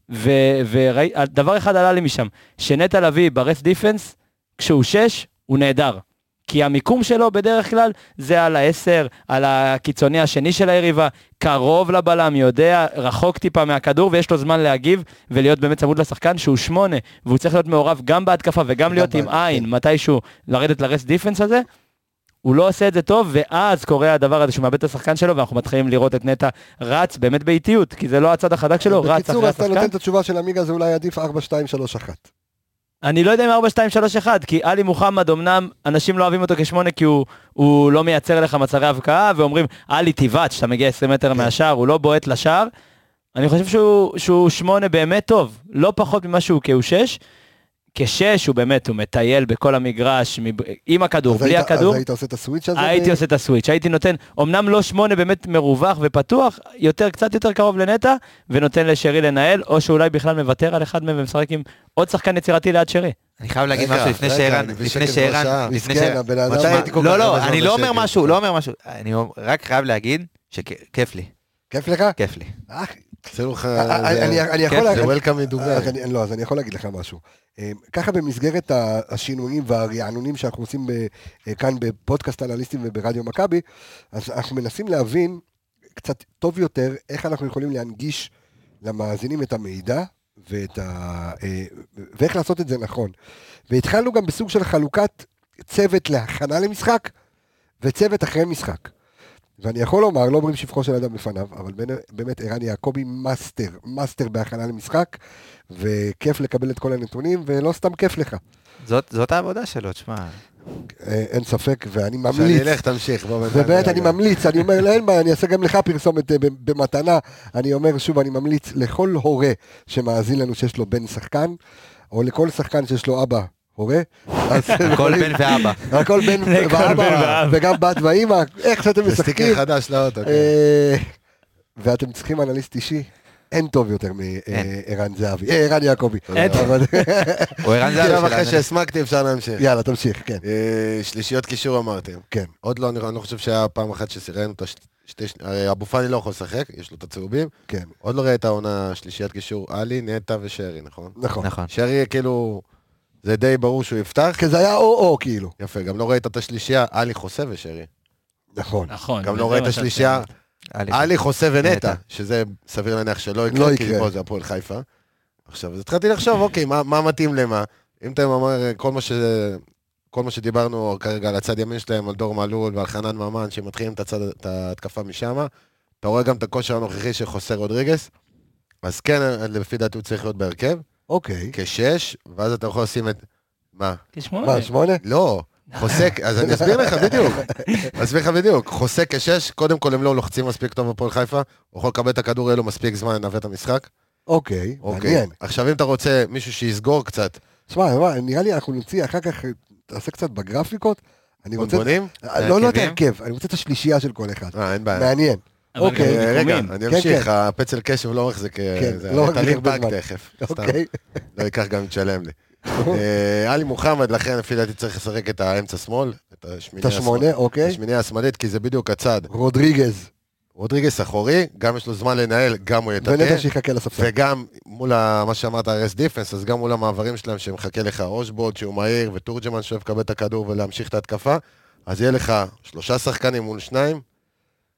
ודבר אחד עלה לי משם, שנטע לביא ברס דיפנס, כשהוא שש, הוא נהדר. כי המיקום שלו בדרך כלל זה על העשר, על הקיצוני השני של היריבה, קרוב לבלם, יודע, רחוק טיפה מהכדור, ויש לו זמן להגיב ולהיות באמת צמוד לשחקן שהוא שמונה, והוא צריך להיות מעורב גם בהתקפה וגם להיות עם עין, כן. מתישהו לרדת לרס דיפנס הזה. הוא לא עושה את זה טוב, ואז קורה הדבר הזה שהוא מאבד את השחקן שלו, ואנחנו מתחילים לראות את נטע רץ באמת באיטיות, כי זה לא הצד החזק שלו, רץ בקיצור, אחרי אז אתה נותן השחקן. את התשובה של עמיגה, זה אולי עדיף 4, 2, 3, 1. אני לא יודע אם 4, 2, 3, 1, כי עלי מוחמד, אמנם אנשים לא אוהבים אותו כשמונה, כי הוא, הוא לא מייצר לך מצבי הבקעה, ואומרים, עלי תיבט, שאתה מגיע 20 מטר כן. מהשער, הוא לא בועט לשער. אני חושב שהוא, שהוא שמונה באמת טוב, לא פחות ממה שהוא כי הוא שש. כשש הוא באמת, הוא מטייל בכל המגרש, מב- עם הכדור, בלי היית- הכדור. אז היית עושה את הסוויץ' הזה? הייתי ו- עושה את הסוויץ', הייתי נותן, אמנם לא שמונה באמת מרווח ופתוח, יותר, קצת יותר קרוב לנטע, ונותן לשרי לנהל, או שאולי בכלל מוותר על אחד מהם ומשחק עם עוד שחקן יצירתי ליד שרי. אני חייב להגיד משהו לפני שערן, לפני שערן. לפני שערן. אדם... מתי הייתי כל לא, לא, אני לא אומר? משהו, לא אומר משהו. אני רק חייב להגיד שכיף לי, כיף לך? כיף לי. עשינו לך... זה- וולקאם. אז אני, לא, אז אני יכול להגיד לך משהו. אה, ככה במסגרת השינויים והרענונים שאנחנו עושים אה, כאן בפודקאסט אנליסטים וברדיו מכבי, אז אנחנו מנסים להבין קצת טוב יותר איך אנחנו יכולים להנגיש למאזינים את המידע ואת ה, אה, ואיך לעשות את זה נכון. והתחלנו גם בסוג של חלוקת צוות להכנה למשחק וצוות אחרי משחק. ואני יכול לומר, לא אומרים שבחו של אדם לפניו, אבל בין- באמת ערן יעקבי master, master בהכנה למשחק, וכיף לקבל את כל הנתונים, ולא סתם כיף לך. זאת זאת העבודה שלו, תשמע. אה, אין ספק, ואני ממליץ, אלך, תמשיך. ובאמת אני. ממליץ, אני אומר, לא, אין בעיה, אני אעשה גם לך פרסומת אה, במתנה. אני אומר שוב, אני ממליץ לכל הורה שמאזין לנו שיש לו בן שחקן, או לכל שחקן שיש לו אבא הורה, אז כל בן ואבא. הכל בן ואבא. וגם בת ואימא, איך שאתם זה סטיקר משחקים. חדש לאוטו. כן. אה, ואתם צריכים אנליסט אישי, אין טוב יותר. מערן זהבי, אה, ערן יעקבי. הוא ערן זהבי עכשיו של אחרי. שהסמקתי אפשר להמשיך. יאללה, תמשיך, כן. אה, שלישיות קישור אמרתם. כן. עוד לא, אני אני לא חושב שהיה פעם אחת שראינו את השתי... הרי אבו פאני לא יכול לשחק, יש לו את הצהובים. כן, עוד לא ראית העונה שלישיית קישור, עלי, נטע ושרי, נכון? נכון. נכון. שרי כאילו, זה די ברור שהוא יפתח. כי זה היה או-או, כאילו. יפה, גם לא ראית את השלישייה, עלי חוסה ושרי. נכון. נכון. גם לא ראית השלישייה, עלי. חוסה ונטע, נטע. שזה סביר להניח שלא לא יקרה, כי יקרה. פה זה הפועל חיפה. עכשיו, אז התחלתי לחשוב, אוקיי, מה, מה מתאים למה? אם אתה אומר, כל מה, ש... כל מה שדיברנו כרגע על הצד ימין שלהם, על דור מלול ועל חנן ממן, שמתחילים את, הצד... את ההתקפה משם, אתה רואה גם את הכושר הנוכחי של חוסה רודריגס, אז כן, לפי דעתי הוא צריך להיות בהרכב, אוקיי. כשש, ואז אתה יכול לשים את... מה? כשמונה. מה, שמונה? לא, חוסה, אז אני אסביר לך בדיוק. אני אסביר לך בדיוק. חוסה כשש, קודם כל הם לא לוחצים מספיק טוב בפועל חיפה, הוא יכול לקבל את הכדור, יהיה לו מספיק זמן לנווט את המשחק. אוקיי, אוקיי. מעניין. עכשיו אם אתה רוצה מישהו שיסגור קצת, שמע, נראה לי אנחנו נוציא אחר כך, תעשה קצת בגרפיקות. אני רוצה... בונבונים? לא, לא את? ההרכב, אני רוצה את השלישייה של כל אחד. אה, אין בעיה. מעניין. אוקיי. רגע. אני כן, אמשיך, כן. הפצל קשב לא מחזיק... כן, זה לא הרבה פרק זמן. תכף. סתם, אוקיי. לא ייקח גם אם תשלם לי. אה, עלי מוחמד, לכן לפי דעתי צריך לשחק את האמצע שמאל, את את השמונה, השמאלית. אוקיי. השמינייה השמאלית, כי זה בדיוק הצד. רודריגז. רודריגז אחורי, גם יש לו זמן לנהל, גם הוא יטאטא. ונטע שיחכה לספסל. וגם מול ה- מה שאמרת, ה rest defence, אז גם מול המעברים שלהם שמחכה לך אוז'בולט שהוא מהיר, וטורג'מן שאוהב לקבל את הכדור ולהמשיך את ההתקפה, אז יהיה לך שלושה שחקנים מול שניים,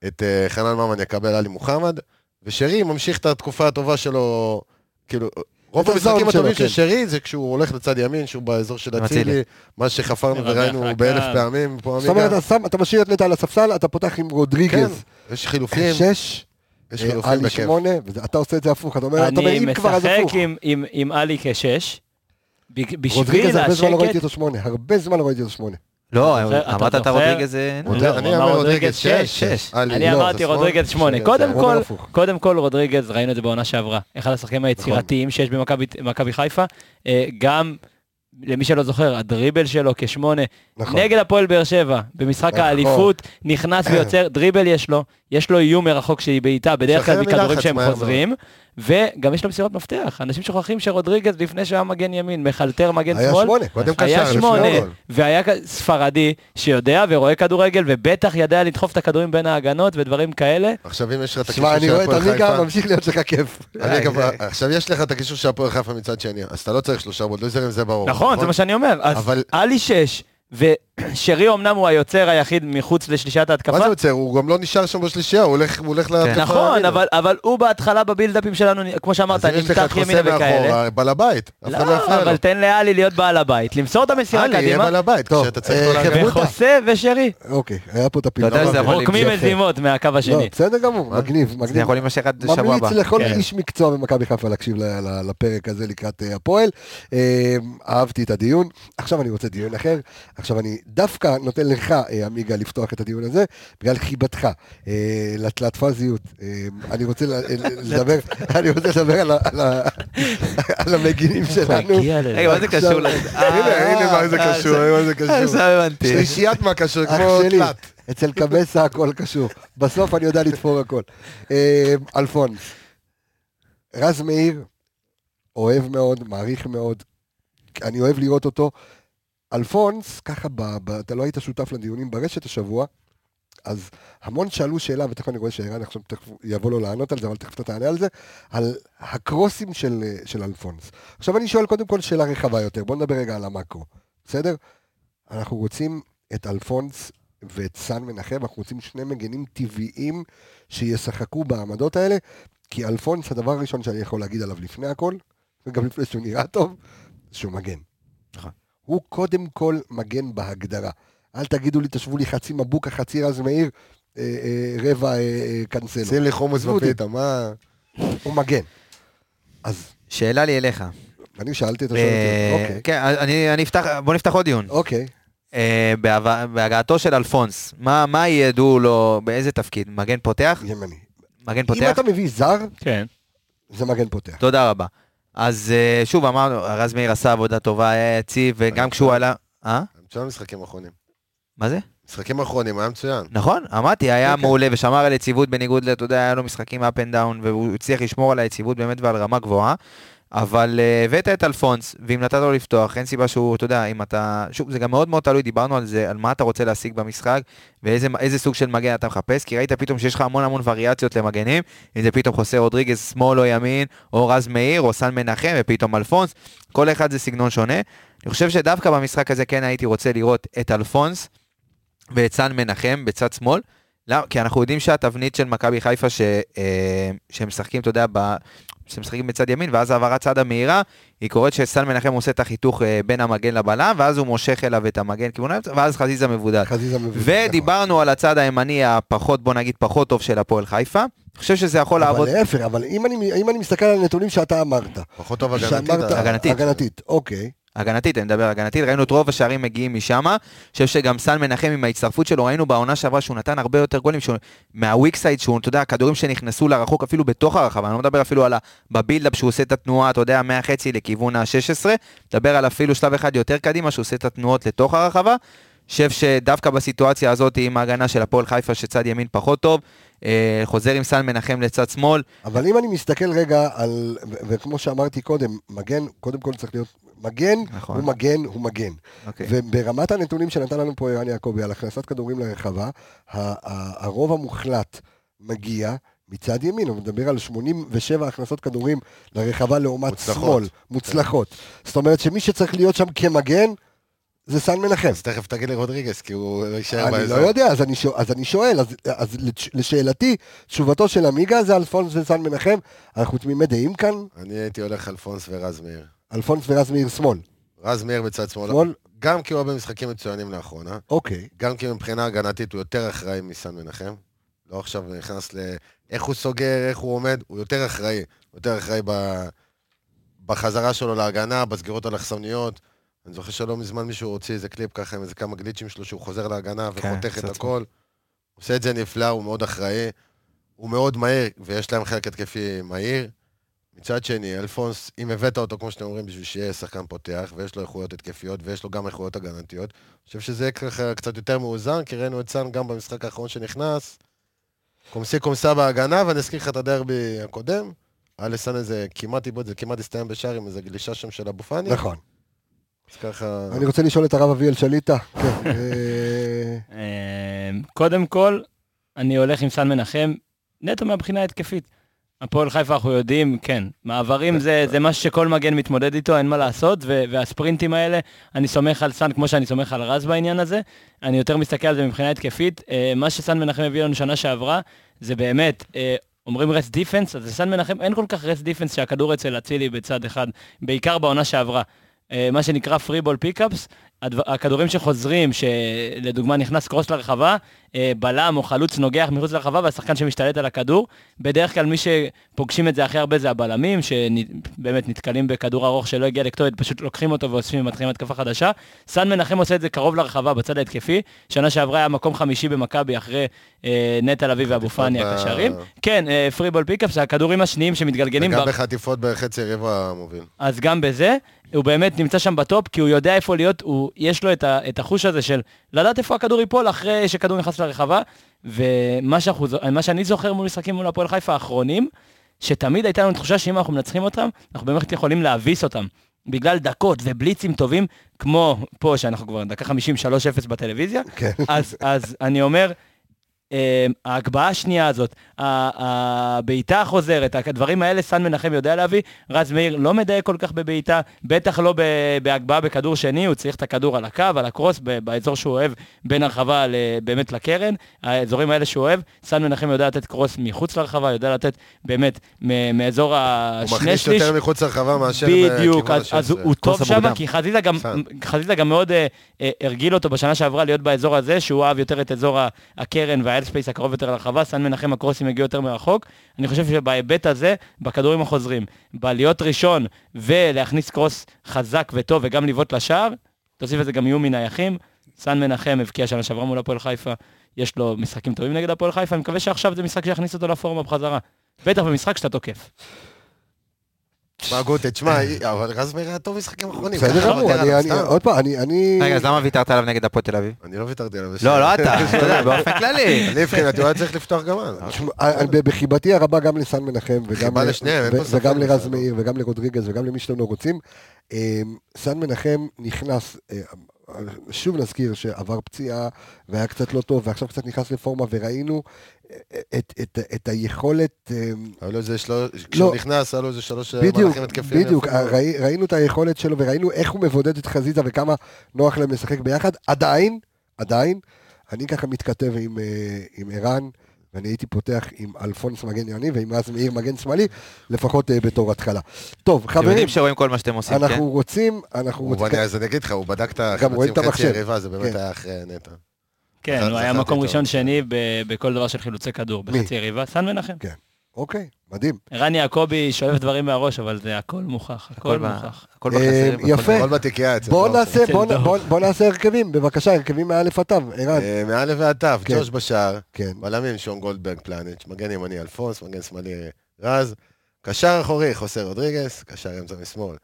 את אה, חנן ממן יקבל עלי מוחמד, ושרי ממשיך את התקופה הטובה שלו, כאילו, רוב המשחקים שלו, הטובים של כן. שרי זה כשהוא הולך לצד ימין, שהוא באזור של אצילי. מה שחפרנו וראינו. באלף פעמים פה זאת אומרת. אתה משאיר את נטע על הספסל, אתה פותח עם כן, רודריגז. יש חילופים, שש, יש אה, חילופים עלי בכיף. שמונה, ואתה עושה את זה הפוך. אתה אומר, אתה אומר, אני אם כבר אז משחק הפוך. עם- עם- עם עלי כשש. בשביל רודריגז הרבה זמן לא ראיתי השקט, אותו שמונה, הרבה זמן לא ראיתי אותו שמונה. לא, אתה אתה אמרת את זוכר? הרודריגז... אה, אני אמר רודריגז רודריגז שש. 6. אני אמרתי רודריגז שמונה. קודם הוא כל, רודריגז, ראינו את זה בעונה שעברה. אחד השחקנים היצירתיים שיש במכבי מכבי חיפה. אה, גם, למי שלא זוכר, הדריבל שלו כשמונה. נכון. נגד הפועל באר שבע, במשחק נכון. האליפות, נכנס ויוצר, דריבל יש לו, יש לו איום מרחוק שהיא בעיטה, בדרך כלל מכדורים שהם חוזרים, וגם יש לו מסירות מפתח. אנשים שוכחים שרודריגז לפני שהיה מגן ימין, מחלטר מגן היה שמאל, שמונה. קודם היה קשר, שמונה. והיה ספרדי שיודע ורואה כדורגל, ובטח ידע לדחוף את הכדורים בין ההגנות ודברים כאלה. עכשיו אם יש לך את הקישור אני של רואה את הפועל הליגה, חיפה, ממשיך להיות לך כיף. אני אגב, עכשיו יש לך את הקישור של הפועל חיפה מצד שני, אז אתה לא צריך שלושה בולדוזרים, זה ברור. נכון, זה מה שאני אומר. אז אבל- עלי שש, ושרי אמנם הוא היוצר היחיד מחוץ לשלישת ההתקפה. מה זה יוצר? הוא גם לא נשאר שם בשלישייה, הוא הולך הוא הולך להתקפה. נכון. אבל, אבל הוא בהתחלה בבילדאפים שלנו, כמו שאמרת, אז חוסה ימינה וכאלה. מאחורה, בעל הבית. לא לא. אבל תן לאלי להיות בעל הבית, למסור את המסירה עלי, יהיה קדימה, בעל הבית, כשאתה צריך אה, לא וחוסה ושרי. אוקיי, היה פה את אתה יודע הפילוח. שזה יכול רוקמים. מזימות מהקו לא, השני. בסדר גמור, מגניב, זה מגניב. יכול להימשך עד שבוע ממליץ הבא. לכל כן. איש מקצוע במכבי חיפה להקשיב לפרק הזה לקראת אה, הפועל. אה, אהבתי את הדיון. עכשיו אני רוצה דיון אחר. עכשיו אני דווקא נותן לך, אה, עמיגה, לפתוח את הדיון הזה, בגלל חיבתך אה, לתלת פאזיות. אה, אני רוצה לדבר, אני רוצה לדבר על המגינים שלנו. רגע, מה זה קשור לזה? הנה, הנה מה זה קשור, מה זה קשור. עכשיו הבנתי. שלישיית מה קשור, כמו תלת. אצל קבסה הכל קשור. בסוף אני יודע לתפור הכל. אלפונס, רז מאיר, אוהב מאוד, מעריך מאוד, אני אוהב לראות אותו. אלפונס, ככה, ב, ב, אתה לא היית שותף לדיונים ברשת השבוע, אז המון שאלו שאלה, ותכף אני רואה שערן עכשיו תכף יבוא לו לענות על זה, אבל תכף אתה תענה על זה, על הקרוסים של, של אלפונס. עכשיו אני שואל קודם כל שאלה רחבה יותר, בוא נדבר רגע על המאקרו, בסדר? אנחנו רוצים את אלפונס ואת סן מנחם, אנחנו רוצים שני מגנים טבעיים שישחקו בעמדות האלה, כי אלפונס, הדבר הראשון שאני יכול להגיד עליו לפני הכל, וגם לפני שהוא נראה טוב, שהוא מגן. נכון. הוא קודם כל מגן בהגדרה. אל תגידו לי, תשבו לי חצי מבוקה, חצי רז מאיר, אה, אה, רבע אה, קנסלו. שים לי חומוס עזבו אותי. בפיתה, מה... הוא מגן. אז שאלה לי אליך. אני שאלתי את. אה, אוקיי. כן, אני אני אפתח, בוא נפתח עוד דיון. אוקיי. בהגעתו של אלפונס, מה מה ייעדו לו, באיזה תפקיד? מגן פותח? ימני. מגן אם פותח? אתה מביא זר, כן. זה מגן פותח. תודה רבה. אז אה, שוב אמרנו, רז מאיר עשה עבודה טובה, היה יציב, וגם כשהוא עלה... אה? מצוין משחקים אחרונים. מה זה? משחקים אחרונים, היה מצוין. נכון, אמרתי, היה כן. מעולה ושמר על יציבות בניגוד, ל- אתה יודע, היה לו משחקים up and down, והוא הצליח לשמור על היציבות באמת ועל רמה גבוהה. אבל אה, הבאת את אלפונס, ואם נתת לו לפתוח, אין סיבה שהוא, אתה יודע, אם אתה... שוב, זה גם מאוד מאוד תלוי, דיברנו על זה, על מה אתה רוצה להשיג במשחק, ואיזה איזה סוג של מגן אתה מחפש, כי ראית פתאום שיש לך המון המון וריאציות למגנים, אם זה פתאום חוסה רודריגז שמאל או ימין, או רז מאיר, או סן מנחם, ופתאום אלפונס, כל אחד זה סגנון שונה. אני חושב שדווקא במשחק הזה כן הייתי רוצה לראות את אלפונס ואת סן מנחם בצד שמאל. למה? כי אנחנו יודעים שהתבנית של מכבי חיפה ש, אה, שהם משחקים, אתה יודע, ב, שהם משחקים בצד ימין, ואז העברת צד המהירה, היא קורית שסן מנחם עושה את החיתוך אה, בין המגן לבלם, ואז הוא מושך אליו את המגן כיוון האמצע, ואז חזיזה מבודד. חזיזה מביא. ודיברנו על הצד הימני הפחות, בוא נגיד, פחות טוב של הפועל חיפה. אני חושב שזה יכול אבל לעבוד... להפך, אבל אם אני, אם אני מסתכל על הנתונים שאתה אמרת, פחות טוב הגנתית. שאמרת. הגנתית. הגנתית, אוקיי. הגנתית, אני מדבר הגנתית, ראינו את רוב השערים מגיעים משם. אני חושב שגם סן מנחם עם ההצטרפות שלו, ראינו בעונה שעברה שהוא נתן הרבה יותר גולים שהוא- מהוויק סייד, שהוא, אתה יודע, הכדורים שנכנסו לרחוק אפילו בתוך הרחבה, אני לא מדבר אפילו על ה... בבילדאפ שהוא עושה את התנועה, אתה יודע, מהחצי לכיוון ה-16, מדבר על אפילו שלב אחד יותר קדימה, שהוא עושה את התנועות לתוך הרחבה. חושב שדווקא בסיטואציה הזאת עם ההגנה של הפועל חיפה שצד ימין פחות טוב, אה, חוזר עם סן מנחם לצד שמאל, אבל אם אני מסתכל רגע על, וכמו שאמרתי קודם, מגן, קודם כל צריך להיות, מגן נכון. הוא מגן, הוא מגן. אוקיי. וברמת הנתונים שנתן לנו פה ערן יעקבי על הכנסת כדורים לרחבה, ה- ה- הרוב המוחלט מגיע מצד ימין, הוא מדבר על 87 הכנסות כדורים לרחבה לעומת מוצלחות. שמאל, מוצלחות. זאת אומרת שמי שצריך להיות שם כמגן, זה סן מנחם. אז תכף תגיד לי רודריגז, כי הוא לא יישאר אני באזור. לא יודע, אז אני, שואל, אז אני שואל, אז, אז לש- לשאלתי, תשובתו של עמיגה זה אלפונס וסן מנחם, אנחנו תמימי דעים כאן, אני הייתי הולך אלפונס ורז מאיר. אלפונס ורז מאיר שמאל. רז מאיר בצד שמאל. שמאל, גם כי הוא היה במשחקים מצוינים לאחרונה, אוקיי. גם כי מבחינה הגנתית הוא יותר אחראי מסן מנחם. לא עכשיו נכנס ל... איך הוא סוגר, איך הוא עומד, הוא יותר אחראי. יותר אחראי ב... בחזרה שלו להגנה, בסגירות אלכסוניות. אני זוכר שלא מזמן מישהו הוציא איזה קליפ ככה עם איזה כמה גליצ'ים שלו, שהוא חוזר להגנה כן, וחותך את הכל. הוא עושה את זה נפלא, הוא מאוד אחראי, הוא מאוד מהיר, ויש להם חלק התקפי מהיר. מצד שני, אלפונס, אם הבאת אותו, כמו שאתם אומרים, בשביל שיהיה שחקן פותח, ויש לו איכויות התקפיות, ויש לו גם איכויות הגנתיות, אני חושב שזה יהיה ככה קצת יותר מאוזן, כי ראינו את סאן גם במשחק האחרון שנכנס. comme ci comme ça בהגנה, ואני אזכיר לך את הדרבי הקודם. היה לסאן איזה כמעט איבוד, זה כמעט הסתיים בשער עם איזה גלישה שם של אבו פאני. נכון. אז ככה... אני רוצה לשאול את הרב אביאל שליטה. כן. אה, אה, קודם כל, אני הולך עם סן מנחם, נטו מהבחינה ההתקפית. הפועל חיפה אנחנו יודעים, כן, מעברים זה, זה משהו שכל מגן מתמודד איתו, אין מה לעשות, ו- והספרינטים האלה, אני סומך על סאן כמו שאני סומך על רז בעניין הזה, אני יותר מסתכל על זה מבחינה התקפית. אה, מה שסאן מנחם הביא לנו שנה שעברה, זה באמת, אה, אומרים rest defence, אז לסאן מנחם אין כל כך rest defence שהכדור אצל אצילי בצד אחד, בעיקר בעונה שעברה. אה, מה שנקרא free ball pickups, הכדורים שחוזרים, שלדוגמה נכנס קרוס לרחבה, אה, בלם או חלוץ נוגח מחוץ לרחבה והשחקן שמשתלט על הכדור. בדרך כלל מי שפוגשים את זה הכי הרבה זה הבלמים, שבאמת נתקלים בכדור ארוך שלא הגיע לכתובת, פשוט לוקחים אותו ואוספים ומתחילים התקפה חדשה. סן מנחם עושה את זה קרוב לרחבה בצד ההתקפי. שנה שעברה היה מקום חמישי במכבי אחרי אה, נטע לביא ואבו פאני הקשרים. כן, אה, free ball pickup, זה הכדורים השניים שמתגלגלים. וגם ב- בחטיפות בחצי רבע מוביל. אז גם בזה, הוא באמת נמצא שם בטופ, כי הוא יודע איפה להיות, הוא, יש לו את, ה, את החוש הזה של לדעת איפה הכדור ייפול אחרי שכדור נכנס לרחבה, ומה שאנחנו, שאני זוכר מול משחקים מול הפועל חיפה האחרונים, שתמיד הייתה לנו תחושה שאם אנחנו מנצחים אותם, אנחנו באמת יכולים להביס אותם. בגלל דקות ובליצים טובים, כמו פה, שאנחנו כבר דקה 53-0 בטלוויזיה, כן. אז, אז אני אומר, ההגבהה השנייה הזאת, הבעיטה החוזרת, הדברים האלה סן מנחם יודע להביא, רז מאיר לא מדייק כל כך בבעיטה, בטח לא ב- בהגבהה בכדור שני, הוא צריך את הכדור על הקו, על הקרוס, באזור שהוא אוהב, בין הרחבה באמת לקרן, האזורים האלה שהוא אוהב, סן מנחם יודע לתת קרוס מחוץ לרחבה, יודע לתת באמת מ- מאזור הוא השני מכניס שליש. יותר מחוץ לרחבה מאשר בדיוק, בכיוון אז, אז הוא, ה-16. הוא טוב שם. כי חזיזה גם, גם מאוד אה, אה, הרגיל אותו בשנה שעברה להיות באזור הזה, שהוא אהב יותר את אזור הקרן והאלספייס הקרוב יותר לרחבה, סן מנחם הקרוסים הגיעו יותר מרחוק. אני חושב שבהיבט הזה, בכדורים החוזרים, בלהיות ראשון ולהכניס קרוס חזק וטוב וגם לבעוט לשער, תוסיף לזה גם איום מנייחים. סן מנחם הבקיע שנה שעברה מול הפועל חיפה, יש לו משחקים טובים נגד הפועל חיפה, אני מקווה שעכשיו זה משחק שיכניס אותו לפורמה בחזרה. בטח במשחק שאתה תוקף. מה גוטה, תשמע, אבל רז מאיר היה טוב משחקים אחרונים. בסדר גמור, אני-. עוד פעם, אני... אני- רגע, אז למה ויתרת עליו נגד הפועל תל אביב? אני לא ויתרתי עליו. לא, לא אתה, אתה יודע, באופן כללי. אני מבחינתי, הוא היה צריך לפתוח גם אז. תשמע, אני- בחיבתי הרבה גם לסן מנחם וגם לרז. מאיר וגם לרודריגז וגם למי שאתם לא רוצים. אה, סן מנחם נכנס, אה, שוב נזכיר שעבר פציעה והיה קצת לא טוב ועכשיו קצת נכנס לפורמה וראינו אה, את- את- את היכולת היה לו איזה שלוש, כשהוא נכנס, היה לו איזה שלוש בדיוק, מהלכים התקפיים. בדיוק. ראי, ראינו את היכולת שלו וראינו איך הוא מבודד את חזיזה וכמה נוח להם לשחק ביחד. עדיין, עדיין, אני ככה מתכתב עם, אה, עם ערן, ואני הייתי פותח עם אלפונס מגן ימני ועם רז מאיר מגן שמאלי, לפחות אה, בתור התחלה. טוב, אתם חברים, יודעים שרואים כל מה שאתם עושים, כן? אנחנו רוצים, אנחנו רוצים... אז אני אגיד לך, הוא בדק את החצי המחשב. יריבה, זה באמת כן. היה אחרי נטע. כן, הוא היה מקום. ראשון שני ב- בכל דבר של חילוצי כדור, מי? בחצי יריבה, סן מנחם. אוקיי, מדהים. ערן יעקבי שולף דברים מהראש, אבל זה הכל מוכח, הכל מוכח. הכל אה, בחסרים. הכל יפה. הכל בתיקייה אצל בואו נעשה, הרכבים, בבקשה, הרכבים מאלף עד תו, ערן. אה, מא' ועד ת', כן. ג'וש בשער, כן, בלמים שון גולדברג פלנץ', מגן ימני אלפונס, מגן שמאלי רז, קשר אחורי חוסר רודריגס, קשר אמצע משמאל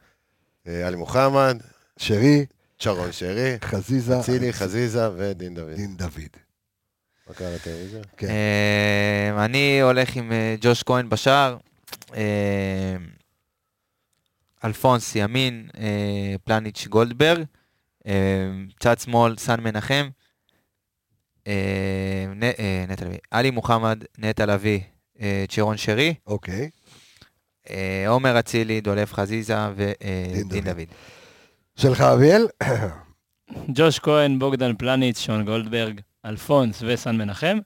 אה, עלי מוחמד, שרי, שרון שרי, חזיזה, צילי, חזיזה ודין דוד. דין דוד. מה קרה לטלוויזיה? כן. אה, אני הולך עם אה, ג'וש כהן בשער, אה, אלפונס ימין, פלניץ' גולדברג, צד שמאל סן מנחם, נטע לביא, עלי מוחמד, נטע לביא, צ'ירון שרי, אוקיי. עומר אצילי, דולף חזיזה דין ודין דוד. שלך אביאל? ג'וש כהן, בוגדן פלניץ', שון גולדברג, אלפונס וסן מנחם.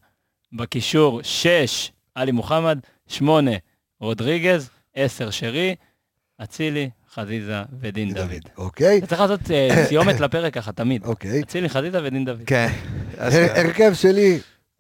בקישור 6, עלי מוחמד, 8, רודריגז, 10, שרי, אצילי, חזיזה ודין דוד. אוקיי, אתה צריך לעשות אה, סיומת לפרק ככה, תמיד. אוקיי. אצילי, חזיזה ודין דוד. כן. הר- הרכב שלי,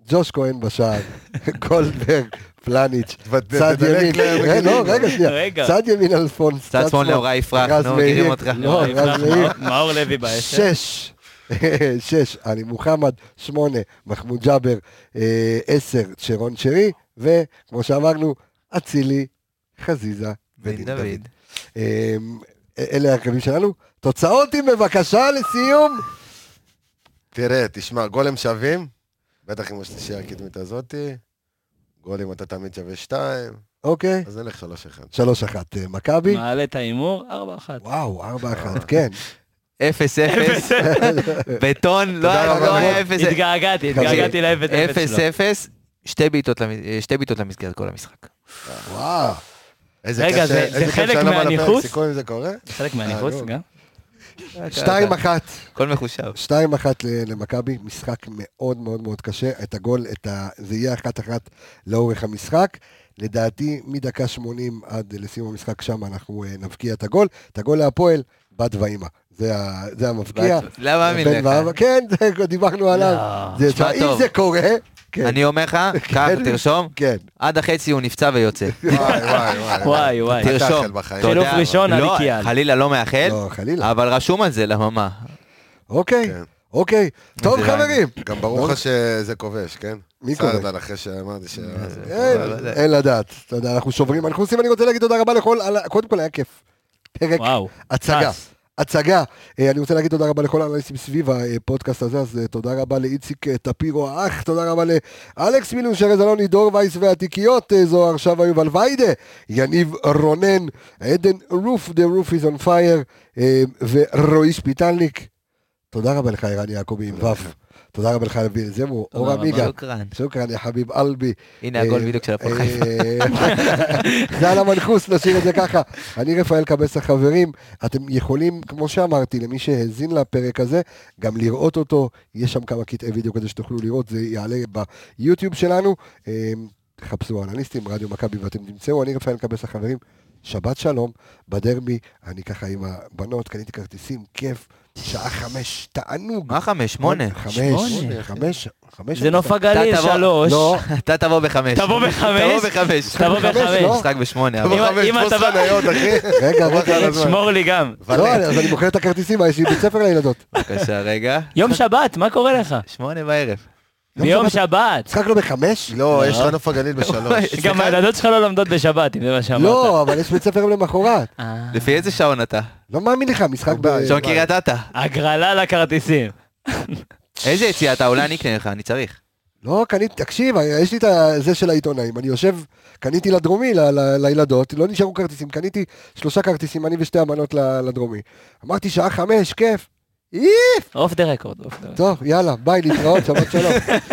ג'וש כהן בשער, גולדברג, פלניץ', צד ימין, אה, לא, מגינים. רגע, שנייה. צד ימין אלפונס, צד שמאל לאורי יפרח, רז נו, מאיר, מכירים אותך. לא, יפרח, רז מאיר, מאור- לוי בעשר. שש, שש, עלי מוחמד, שמונה, מחמוד ג'אבר, אה, עשר, צ'רון שרי, וכמו שאמרנו, אצילי, חזיזה ודין דין דוד. דוד. אה, אלה ההרכבים שלנו. תוצאות עם בבקשה לסיום. תראה, תשמע, גולים שווים, בטח עם השלישייה הקדמית הזאתי, גולים אתה תמיד שווה שתיים, אוקיי, אז נלך שלוש אחד. שלוש אחת אה, מכבי. מעלה את ההימור, 4-1. וואו, ארבע אחת, כן. אפס אפס, בטון, לא היה רבה, לא התגעגעתי, התגעגעתי לאפס אפס שלו. אפס, שתי בעיטות למס- אה, שתי בעיטות למסגרת כל המשחק. וואו. איזה רגע, קשה- זה- איזה זה חלק שהיה לנו על הפרק, מהניחוס? סיכוי אם זה קורה? חלק מהניחוס אה, נו. גם. שתיים אחת. הכל מחושב. שתיים אחת ל- למכבי, משחק מאוד מאוד מאוד קשה. את הגול, את ה... זה יהיה אחת אחת לאורך המשחק. לדעתי, מדקה 80 עד לסיום המשחק שם אנחנו אה, נבקיע את הגול. את הגול להפועל, בת ואימא. זה, ה... זה המבקיע. לא מאמין לך. כן, זה- דיברנו עליו. לא. זה- תשמע אם. זה קורה, כן, אני אומר לך, קח, כן. תרשום, כן. עד החצי הוא נפצע ויוצא. וואי, וואי, וואי. תרשום. חילוף ראשון, לא, אני קיאל. חלילה לא מאחל, לא, חלילה. אבל רשום על זה, למה מה? אוקיי, כן. אוקיי. טוב, חברים. גם ברור לך שזה כובש, כן? מי כובש? סרדל אחרי שאמרתי ש... אין, אין לדעת. אתה יודע, אנחנו שוברים אנחוסים, אני רוצה להגיד תודה רבה לכל, על קודם כל היה כיף. פרק. הצגה. הצגה. אה, אני רוצה להגיד תודה רבה לכל האנליסטים סביב הפודקאסט הזה, אז אה, תודה רבה לאיציק אה, טפירו האח, תודה רבה לאלכס מילון, שרז אלוני, דור וייס והתיקיות, זוהר שווה יובל ויידה, יניב רונן, עדן רוף, The roof is on fire, ורועי שפיטלניק. תודה רבה לך, ערן יעקבי עם ו'. תודה רבה לך, לוין זמו, אור. עמיגה. שוקרן. שוקרן, יא חביב אלבי. הנה הגול אה, בדיוק של הפועל אה, חיפה. זה על המנחוס, נשאיר את זה ככה. אני רפאל קבס החברים, אתם יכולים, כמו שאמרתי, למי שהאזין לפרק הזה, גם לראות אותו, יש שם כמה קטעי וידאו כדי שתוכלו לראות, זה יעלה ביוטיוב שלנו. אה, תחפשו אנליסטים, רדיו מכבי ואתם תמצאו, אני רפאל קבס החברים. שבת שלום, בדרבי, אני ככה עם הבנות, קניתי כרטיסים, כיף, שעה חמש, תענוג. מה חמש? שמונה. חמש, שמונה. חמש, חמש. זה נוף הגליל, שלוש. לא, אתה תבוא בחמש. תבוא בחמש? תבוא בחמש. תבוא בחמש, בחמש. לא? משחק בשמונה. תבוא אבל- אם- חמש, אם תפוס חניות, אחי. רגע, רגע. שמור לי גם. לא, אז אני מוכר את הכרטיסים, יש לי בית ספר לילדות. בבקשה, רגע. יום שבת, מה קורה לך? שמונה בערב. ביום שבת. משחק לא בחמש? לא, יש לך נוף הגליל בשלוש. גם הילדות שלך לא לומדות בשבת, אם זה מה שאמרת. לא, אבל יש בית ספר למחרת. אה. לפי איזה שעון אתה? לא מאמין לך, משחק ב... שעון קריית אתא. הגרלה לכרטיסים. איזה יציאה אתה? אולי אני אקנה לך, אני צריך. לא, קניתי, תקשיב, יש לי את זה של העיתונאים, אני יושב, קניתי לדרומי, ל- ל- לילדות, לא נשארו כרטיסים, קניתי שלושה כרטיסים, אני ושתי הבנות ל- לדרומי. אמרתי, שעה חמש, כיף. איף! Off the record. טוב, יאללה, ביי, להתראות, שבת שלום.